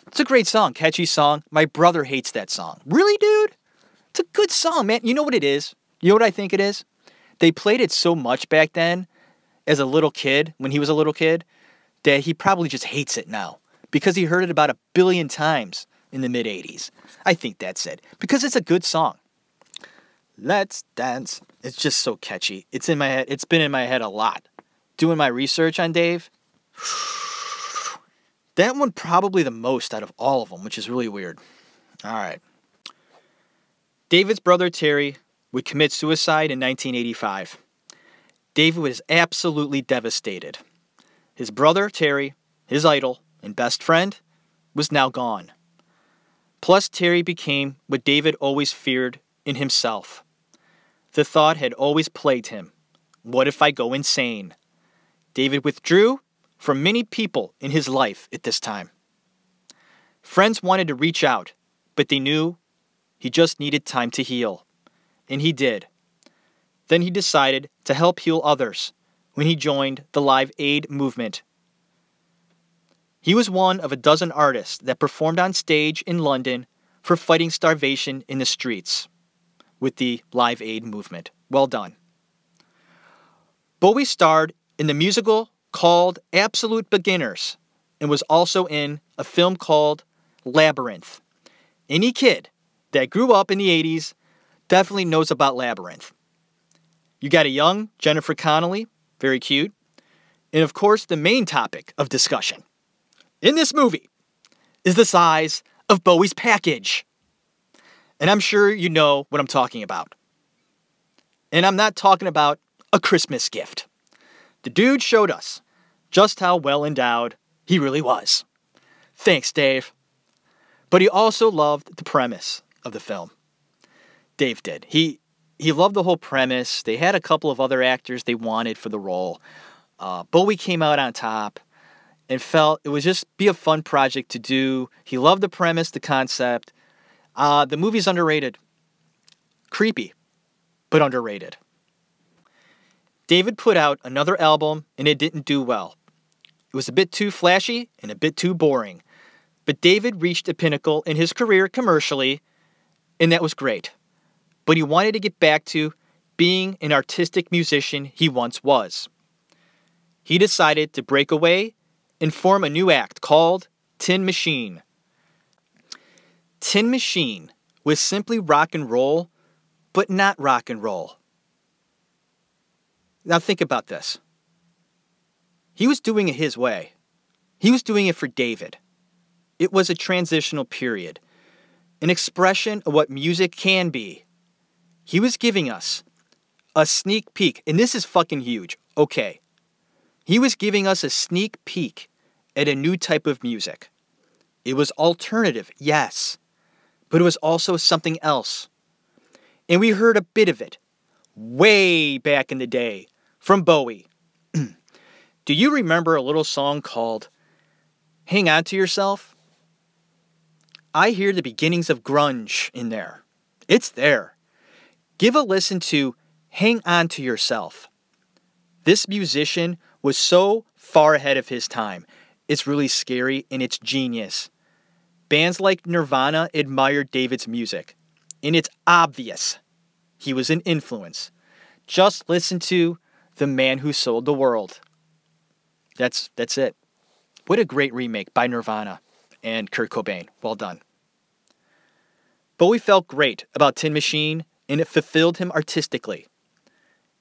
It's a great song, catchy song. My brother hates that song. Really, dude? It's a good song, man. You know what it is? You know what I think it is? They played it so much back then as a little kid, when he was a little kid, that he probably just hates it now because he heard it about a billion times in the mid 80s. I think that's it because it's a good song. Let's dance. It's just so catchy. It's in my head. It's been in my head a lot doing my research on Dave, that one probably the most out of all of them, which is really weird. All right. David's brother Terry would commit suicide in 1985. David was absolutely devastated. His brother Terry, his idol and best friend, was now gone. Plus, Terry became what David always feared in himself. The thought had always plagued him what if I go insane? David withdrew from many people in his life at this time. Friends wanted to reach out, but they knew he just needed time to heal. And he did. Then he decided to help heal others when he joined the Live Aid movement. He was one of a dozen artists that performed on stage in London for fighting starvation in the streets with the Live Aid movement. Well done. Bowie starred in the musical called Absolute Beginners and was also in a film called Labyrinth. Any kid that grew up in the 80s definitely knows about Labyrinth. You got a young Jennifer Connelly, very cute, and of course, the main topic of discussion in this movie is the size of Bowie's package. And I'm sure you know what I'm talking about. And I'm not talking about a Christmas gift. The dude showed us just how well endowed he really was. Thanks, Dave. But he also loved the premise of the film. Dave did. He he loved the whole premise. They had a couple of other actors they wanted for the role. Uh, Bowie came out on top and felt it would just be a fun project to do. He loved the premise, the concept. Uh, the movie's underrated. Creepy, but underrated. David put out another album and it didn't do well. It was a bit too flashy and a bit too boring. But David reached a pinnacle in his career commercially, and that was great. But he wanted to get back to being an artistic musician he once was. He decided to break away and form a new act called Tin Machine. Tin Machine was simply rock and roll, but not rock and roll. Now think about this. He was doing it his way. He was doing it for David. It was a transitional period, an expression of what music can be. He was giving us a sneak peek, and this is fucking huge. Okay. He was giving us a sneak peek at a new type of music. It was alternative, yes, but it was also something else. And we heard a bit of it way back in the day from Bowie. [clears throat] Do you remember a little song called Hang On to Yourself? I hear the beginnings of grunge in there. It's there. Give a listen to Hang On to Yourself. This musician was so far ahead of his time. It's really scary and it's genius. Bands like Nirvana admired David's music, and it's obvious he was an influence. Just listen to The Man Who Sold the World. That's that's it. What a great remake by Nirvana and Kurt Cobain. Well done. Bowie felt great about Tin Machine and it fulfilled him artistically.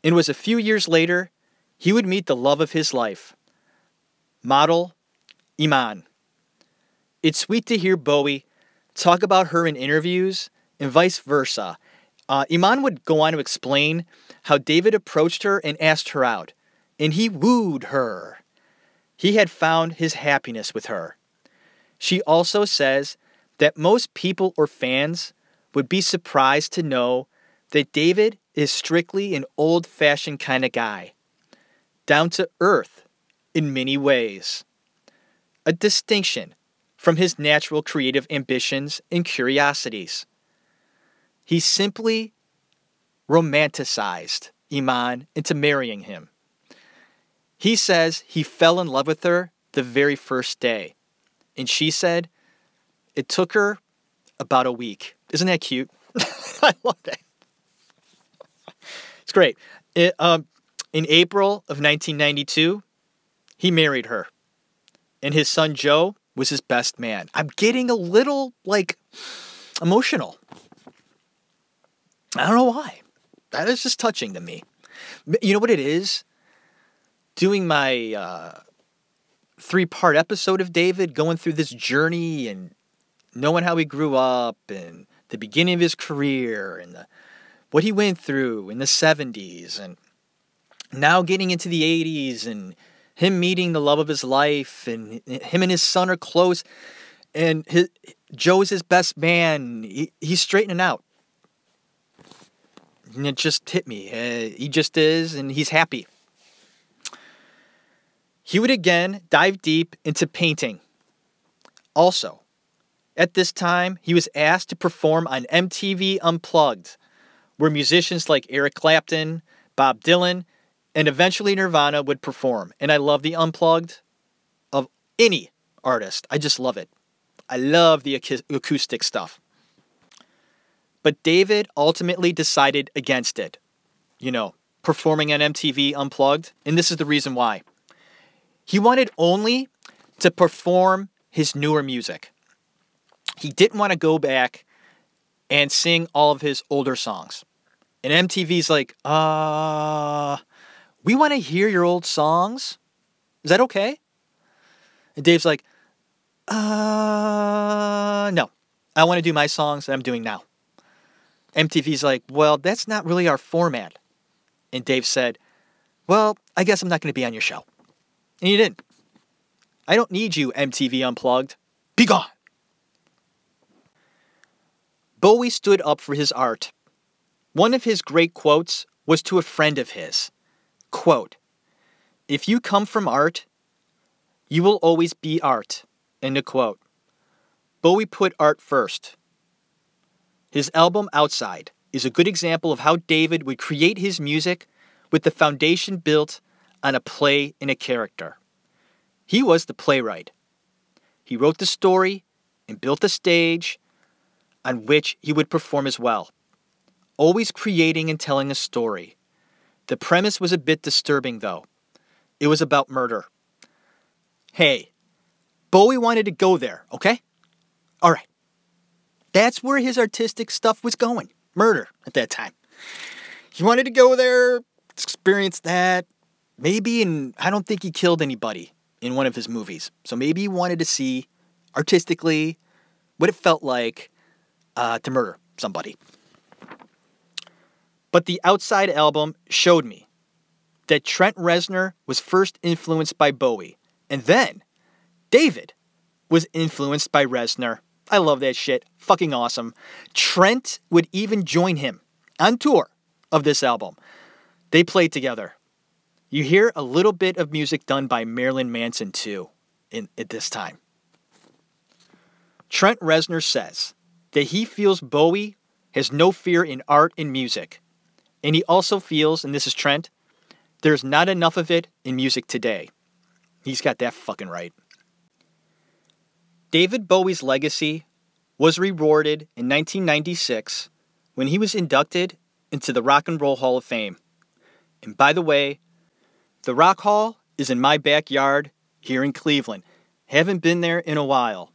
It was a few years later he would meet the love of his life, model Iman. It's sweet to hear Bowie talk about her in interviews and vice versa. Uh, Iman would go on to explain how David approached her and asked her out, and he wooed her. He had found his happiness with her. She also says that most people or fans would be surprised to know that David is strictly an old fashioned kind of guy, down to earth in many ways. A distinction from his natural creative ambitions and curiosities. He simply romanticized Iman into marrying him. He says he fell in love with her the very first day. And she said it took her about a week. Isn't that cute? [laughs] I love that. It's great. It, um, in April of 1992, he married her. And his son Joe was his best man. I'm getting a little, like, emotional. I don't know why. That is just touching to me. You know what it is? Doing my uh, three part episode of David, going through this journey and knowing how he grew up and the beginning of his career and the, what he went through in the 70s and now getting into the 80s and him meeting the love of his life and him and his son are close and his, Joe's his best man. He, he's straightening out. And it just hit me. Uh, he just is, and he's happy. He would again dive deep into painting. Also, at this time, he was asked to perform on MTV Unplugged, where musicians like Eric Clapton, Bob Dylan, and eventually Nirvana would perform. And I love the Unplugged of any artist. I just love it. I love the acoustic stuff. But David ultimately decided against it. You know, performing on MTV Unplugged, and this is the reason why. He wanted only to perform his newer music. He didn't want to go back and sing all of his older songs. And MTV's like, uh, we want to hear your old songs. Is that okay? And Dave's like, uh, no. I want to do my songs that I'm doing now. MTV's like, well, that's not really our format. And Dave said, well, I guess I'm not going to be on your show. And he didn't. I don't need you, MTV Unplugged. Be gone. Bowie stood up for his art. One of his great quotes was to a friend of his quote, If you come from art, you will always be art. End of quote. Bowie put art first. His album Outside is a good example of how David would create his music with the foundation built on a play and a character. He was the playwright. He wrote the story and built the stage on which he would perform as well, always creating and telling a story. The premise was a bit disturbing, though. It was about murder. Hey, Bowie wanted to go there, okay? All right. That's where his artistic stuff was going murder at that time. He wanted to go there, experience that, maybe, and I don't think he killed anybody in one of his movies. So maybe he wanted to see artistically what it felt like uh, to murder somebody. But the Outside album showed me that Trent Reznor was first influenced by Bowie, and then David was influenced by Reznor. I love that shit. Fucking awesome. Trent would even join him on tour of this album. They played together. You hear a little bit of music done by Marilyn Manson too in, at this time. Trent Reznor says that he feels Bowie has no fear in art and music. And he also feels, and this is Trent, there's not enough of it in music today. He's got that fucking right. David Bowie's legacy was rewarded in 1996 when he was inducted into the Rock and Roll Hall of Fame. And by the way, the Rock Hall is in my backyard here in Cleveland. Haven't been there in a while.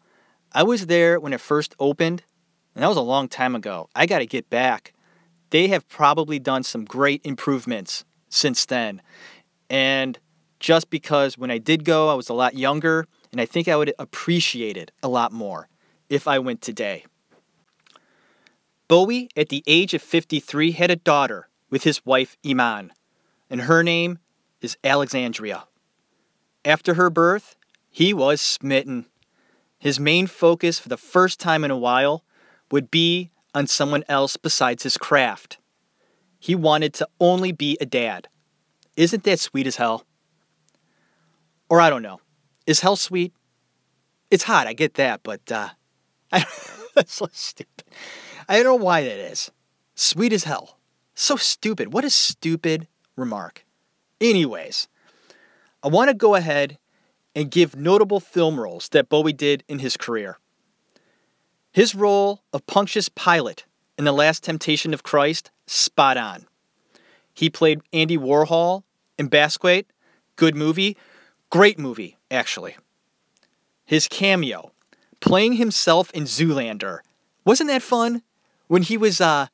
I was there when it first opened, and that was a long time ago. I got to get back. They have probably done some great improvements since then. And just because when I did go, I was a lot younger, and I think I would appreciate it a lot more if I went today. Bowie, at the age of 53, had a daughter with his wife Iman, and her name is Alexandria. After her birth, he was smitten. His main focus for the first time in a while would be on someone else besides his craft. He wanted to only be a dad. Isn't that sweet as hell? Or I don't know. Is hell sweet? It's hot, I get that, but uh, [laughs] I, that's so stupid. I don't know why that is. Sweet as hell. So stupid. What a stupid remark. Anyways, I want to go ahead and give notable film roles that Bowie did in his career. His role of Pontius Pilate in The Last Temptation of Christ, spot on. He played Andy Warhol in Basquiat, good movie, great movie, actually. His cameo, playing himself in Zoolander, wasn't that fun? When he was, uh,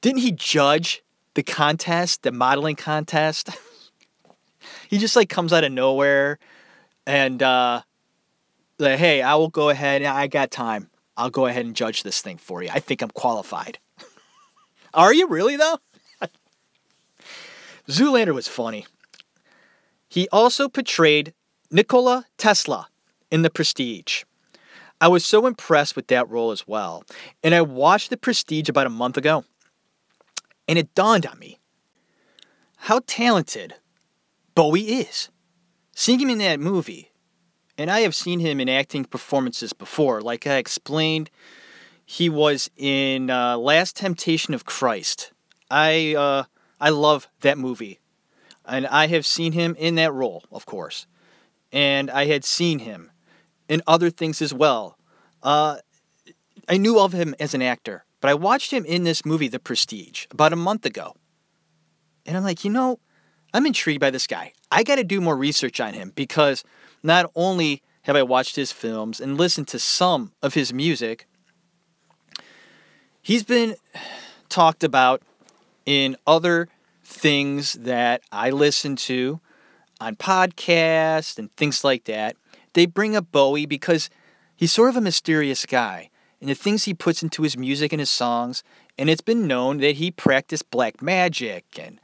didn't he judge the contest, the modeling contest? [laughs] he just like comes out of nowhere and uh like hey i will go ahead i got time i'll go ahead and judge this thing for you. I think i'm qualified. [laughs] Are you really though? [laughs] Zoolander was funny. He also portrayed nikola tesla in the prestige. I was so impressed with that role as well and i watched the prestige about a month ago and it dawned on me how talented Bowie is. Seeing him in that movie, and I have seen him in acting performances before, like I explained, he was in uh, Last Temptation of Christ. I uh, I love that movie, and I have seen him in that role, of course, and I had seen him in other things as well. Uh, I knew of him as an actor, but I watched him in this movie, The Prestige, about a month ago. And I'm like, you know, I'm intrigued by this guy. I got to do more research on him because not only have I watched his films and listened to some of his music, he's been talked about in other things that I listen to on podcasts and things like that. They bring up Bowie because he's sort of a mysterious guy and the things he puts into his music and his songs. And it's been known that he practiced black magic and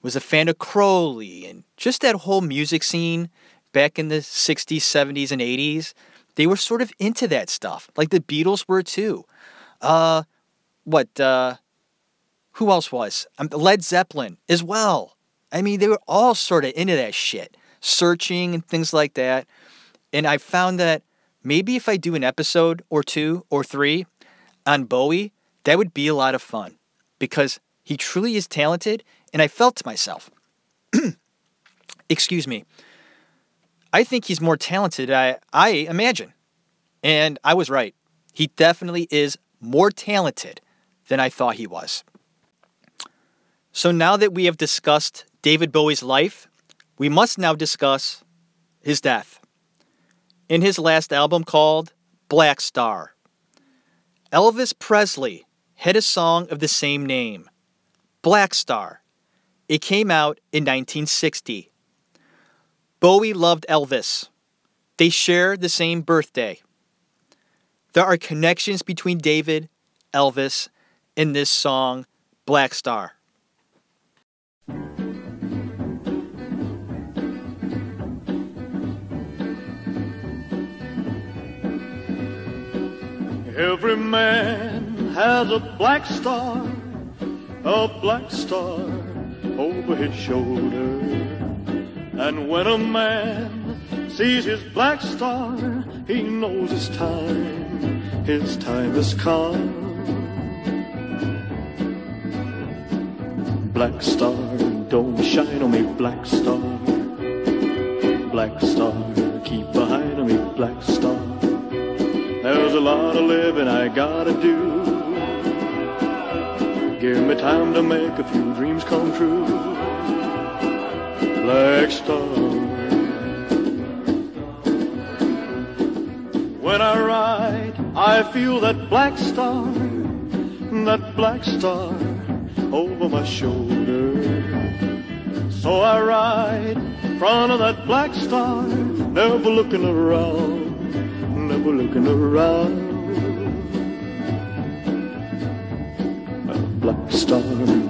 was a fan of Crowley and just that whole music scene back in the 60s, 70s, and 80s. They were sort of into that stuff, like the Beatles were too. Uh, what, uh, who else was? Um, Led Zeppelin as well. I mean, they were all sort of into that shit, searching and things like that. And I found that maybe if I do an episode or two or three on Bowie, that would be a lot of fun because he truly is talented and I felt to myself, [clears throat] excuse me, I think he's more talented I, I imagine. And I was right. He definitely is more talented than I thought he was. So now that we have discussed David Bowie's life, we must now discuss his death. In his last album called Black Star, Elvis Presley had a song of the same name, Black Star. It came out in 1960. Bowie loved Elvis. They share the same birthday. There are connections between David, Elvis, and this song, Black Star. Every man has a black star, a black star over his shoulder. And when a man sees his black star, he knows it's time, his time has come. Black star, don't shine on me, black star. Black star, keep behind me, black star. There's a lot of living I gotta do. Give me time to make a few dreams come true. Black star. When I ride, I feel that black star, that black star over my shoulder. So I ride in front of that black star, never looking around, never looking around. Black star,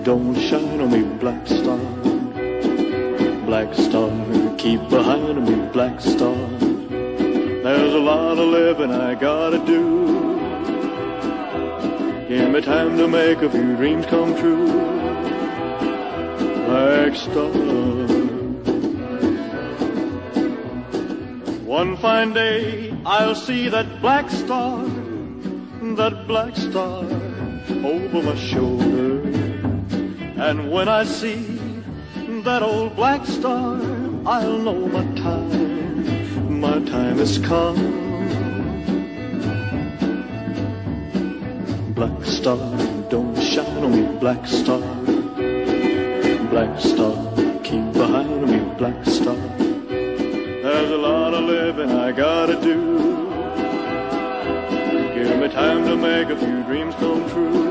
don't shine on me, black star. Black star, keep behind me, black star. There's a lot of living I gotta do. Give me time to make a few dreams come true. Black star. One fine day I'll see that black star, that black star over my shoulder. And when I see that old black star, I'll know my time, my time has come. Black star, don't shine on me, black star. Black star, keep behind me, black star. There's a lot of living I gotta do. Give me time to make a few dreams come true.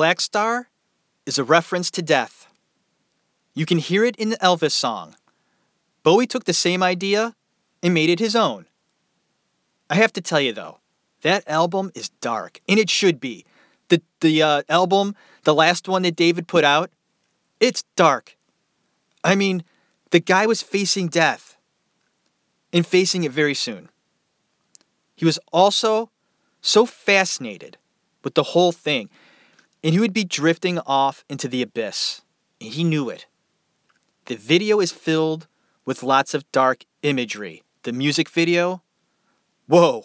Black Star is a reference to death. You can hear it in the Elvis song. Bowie took the same idea and made it his own. I have to tell you though, that album is dark, and it should be. The the uh, album, the last one that David put out, it's dark. I mean, the guy was facing death, and facing it very soon. He was also so fascinated with the whole thing, and he would be drifting off into the abyss, and he knew it. The video is filled with lots of dark imagery. The music video, whoa.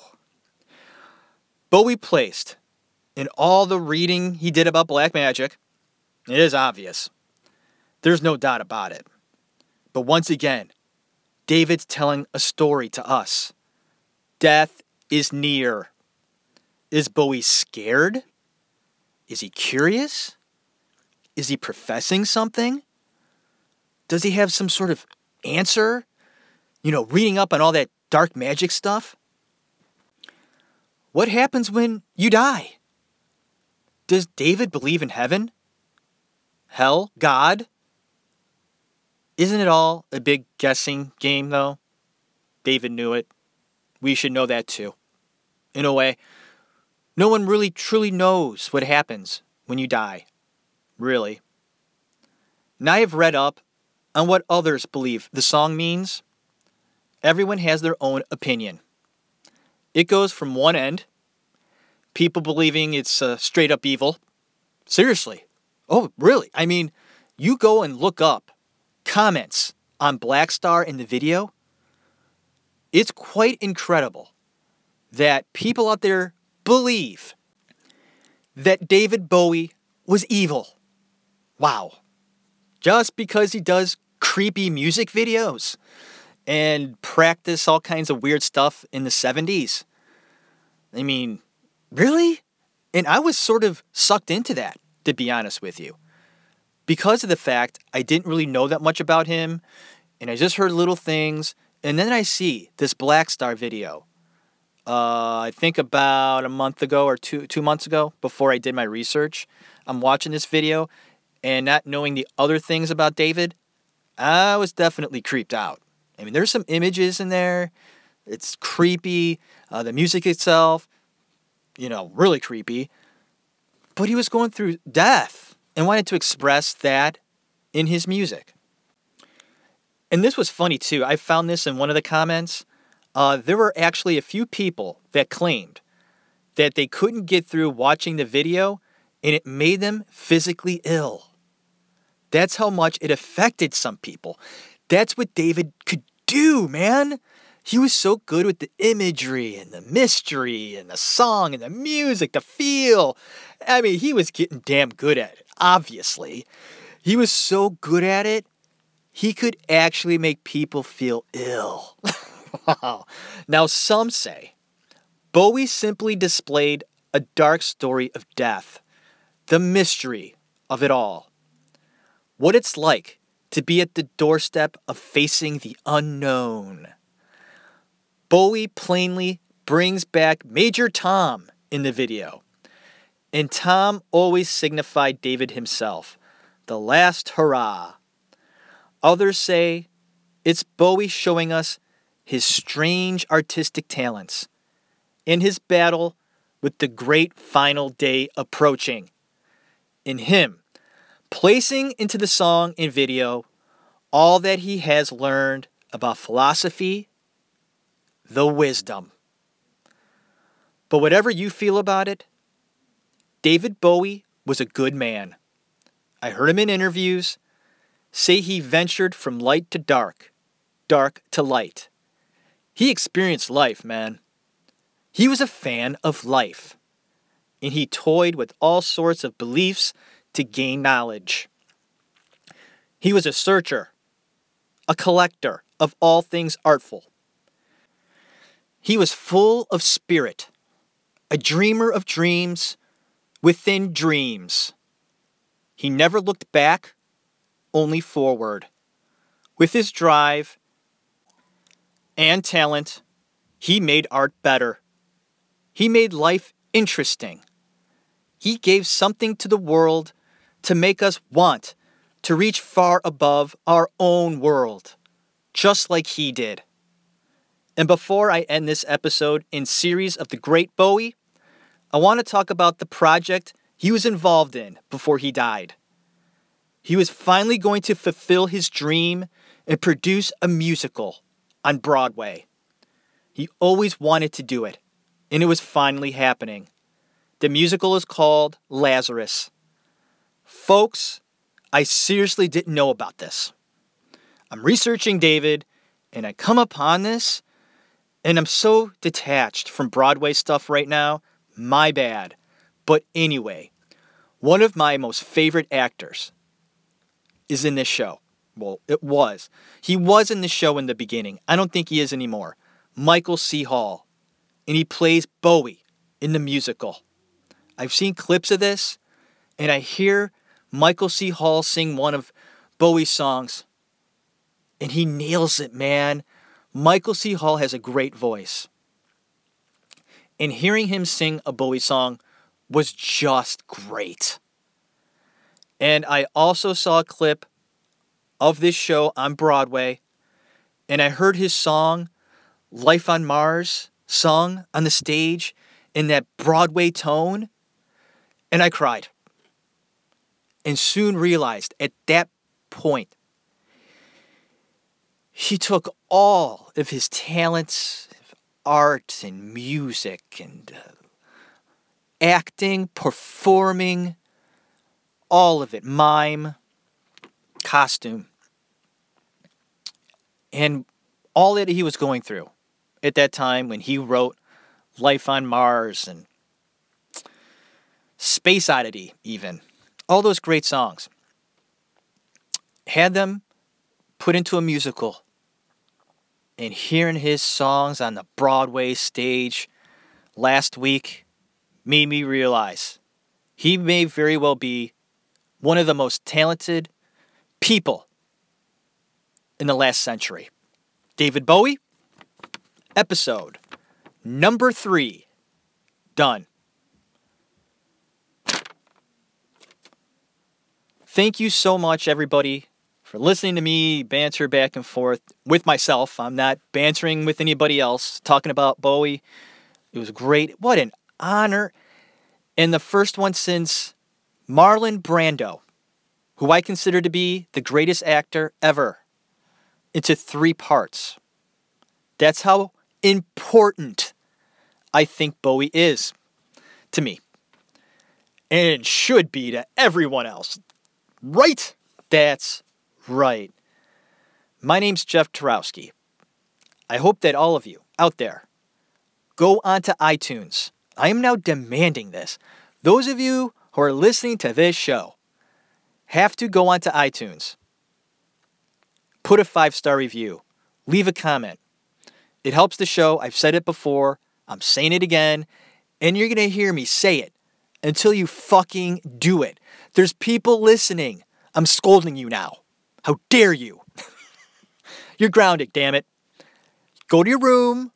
Bowie placed in all the reading he did about black magic, it is obvious. There's no doubt about it. But once again, David's telling a story to us. Death is near. Is Bowie scared? Is he curious? Is he professing something? Does he have some sort of answer? You know, reading up on all that dark magic stuff? What happens when you die? Does David believe in heaven? Hell? God? Isn't it all a big guessing game, though? David knew it. We should know that too. In a way, no one really truly knows what happens when you die. Really. And I have read up on what others believe the song means. Everyone has their own opinion. It goes from one end, people believing it's uh, straight up evil. Seriously. Oh, really? I mean, you go and look up comments on Blackstar in the video. It's quite incredible that people out there believe that David Bowie was evil. Wow. Just because he does creepy music videos and practice all kinds of weird stuff in the 70s. I mean, really? And I was sort of sucked into that, to be honest with you. Because of the fact I didn't really know that much about him, and I just heard little things, and then I see this Blackstar video uh, I think about a month ago or two two months ago, before I did my research. I'm watching this video, and not knowing the other things about David, I was definitely creeped out. I mean, there's some images in there. It's creepy. Uh, the music itself, you know, really creepy. But he was going through death and wanted to express that in his music. And this was funny too. I found this in one of the comments uh, there were actually a few people that claimed that they couldn't get through watching the video and it made them physically ill. That's how much it affected some people. That's what David could do, man. He was so good with the imagery and the mystery and the song and the music, the feel. I mean, he was getting damn good at it, obviously. He was so good at it, he could actually make people feel ill. [laughs] now, some say Bowie simply displayed a dark story of death, the mystery of it all. What it's like to be at the doorstep of facing the unknown. Bowie plainly brings back Major Tom in the video. And Tom always signified David himself, the last hurrah. Others say it's Bowie showing us his strange artistic talents, in his battle with the great final day approaching. In him, placing into the song and video all that he has learned about philosophy, the wisdom. But whatever you feel about it, David Bowie was a good man. I heard him in interviews say he ventured from light to dark, dark to light. He experienced life, man. He was a fan of life, and he toyed with all sorts of beliefs to gain knowledge. He was a searcher, a collector of all things artful. He was full of spirit, a dreamer of dreams within dreams. He never looked back, only forward. With his drive, and talent, he made art better. He made life interesting. He gave something to the world to make us want to reach far above our own world, just like he did. And before I end this episode in series of the Great Bowie, I want to talk about the project he was involved in before he died. He was finally going to fulfill his dream and produce a musical on Broadway. He always wanted to do it, and it was finally happening. The musical is called Lazarus. Folks, I seriously didn't know about this. I'm researching David, and I come upon this, and I'm so detached from Broadway stuff right now. My bad. But anyway, one of my most favorite actors is in this show. Well, it was. He was in the show in the beginning. I don't think he is anymore. Michael C. Hall. And he plays Bowie in the musical. I've seen clips of this, and I hear Michael C. Hall sing one of Bowie's songs, and he nails it, man. Michael C. Hall has a great voice. And hearing him sing a Bowie song was just great. And I also saw a clip of this show on Broadway, and I heard his song, Life on Mars, sung on the stage in that Broadway tone, and I cried. And soon realized at that point, he took all of his talents, art and music and uh, acting, performing, all of it, mime, costume, and all that he was going through at that time when he wrote Life on Mars and Space Oddity, even. All those great songs. Had them put into a musical. And hearing his songs on the Broadway stage last week made me realize he may very well be one of the most talented people in the last century. David Bowie, episode number three, done. Thank you so much, everybody, for listening to me banter back and forth with myself. I'm not bantering with anybody else, talking about Bowie. It was great. What an honor. And the first one since Marlon Brando, who I consider to be the greatest actor ever, into three parts. That's how important I think Bowie is to me. And should be to everyone else. Right? That's right. My name's Jeff Tarowski. I hope that all of you out there go onto iTunes. I am now demanding this. Those of you who are listening to this show have to go onto iTunes, put a five star review, leave a comment. It helps the show. I've said it before, I'm saying it again, and you're going to hear me say it until you fucking do it. There's people listening. I'm scolding you now. How dare you? [laughs] you're grounded, damn it. Go to your room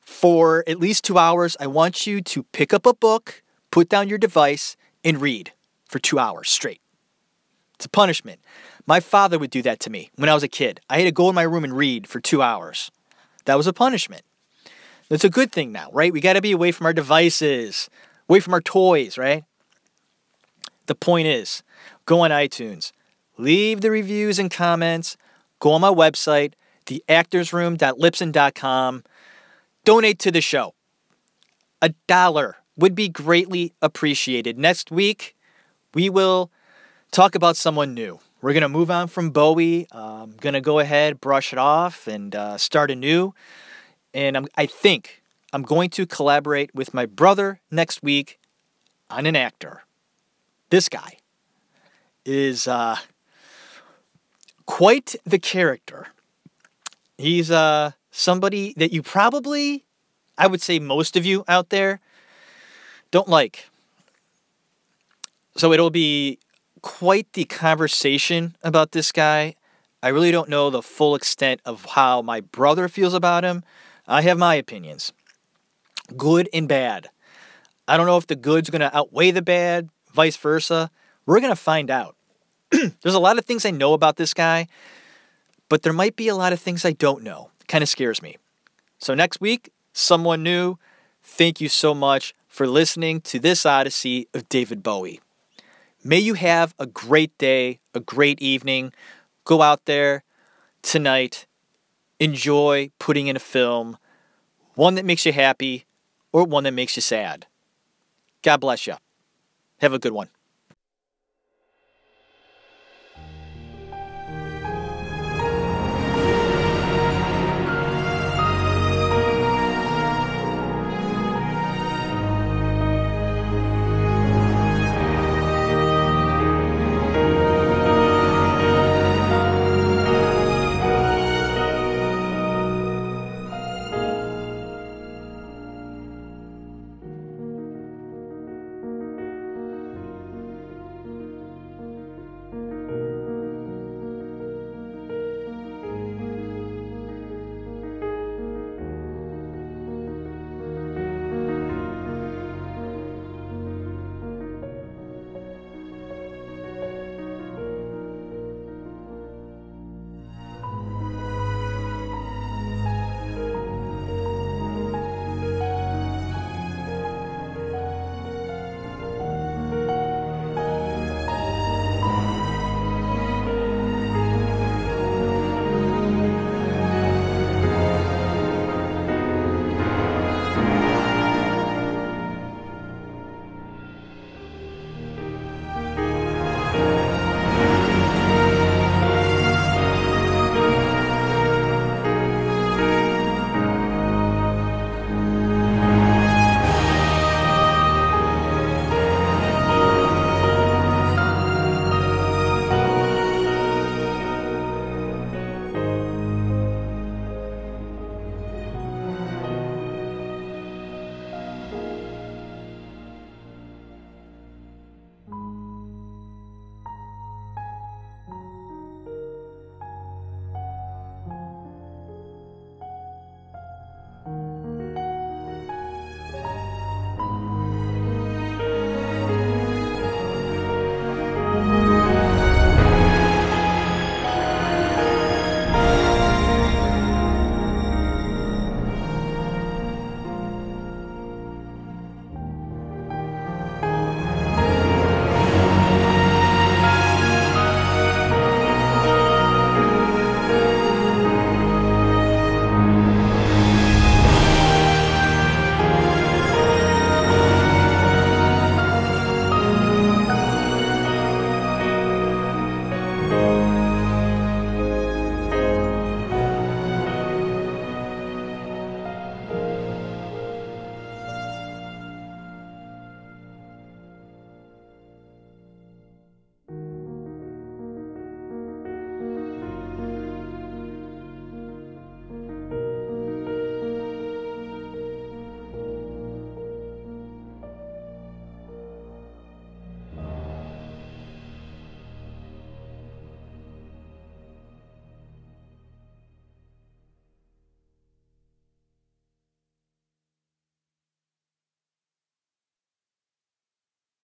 for at least two hours. I want you to pick up a book, put down your device, and read for two hours straight. It's a punishment. My father would do that to me when I was a kid. I had to go in my room and read for two hours. That was a punishment. That's a good thing now, right? We got to be away from our devices, away from our toys, right? The point is go on iTunes, leave the reviews and comments, go on my website, theactorsroom.libsyn.com, donate to the show. A dollar would be greatly appreciated. Next week, we will talk about someone new. We're going to move on from Bowie. I'm um, going to go ahead, brush it off, and uh, start anew. And I'm, I think I'm going to collaborate with my brother next week on an actor. This guy is uh, quite the character. He's uh, somebody that you probably, I would say most of you out there, don't like. So it'll be quite the conversation about this guy. I really don't know the full extent of how my brother feels about him. I have my opinions, good and bad. I don't know if the good's going to outweigh the bad, vice versa. We're going to find out. [clears throat] There's a lot of things I know about this guy, but there might be a lot of things I don't know. Kind of scares me. So next week, someone new. Thank you so much for listening to this Odyssey of David Bowie. May you have a great day, a great evening. Go out there tonight, enjoy putting in a film, one that makes you happy or one that makes you sad. God bless you. Have a good one.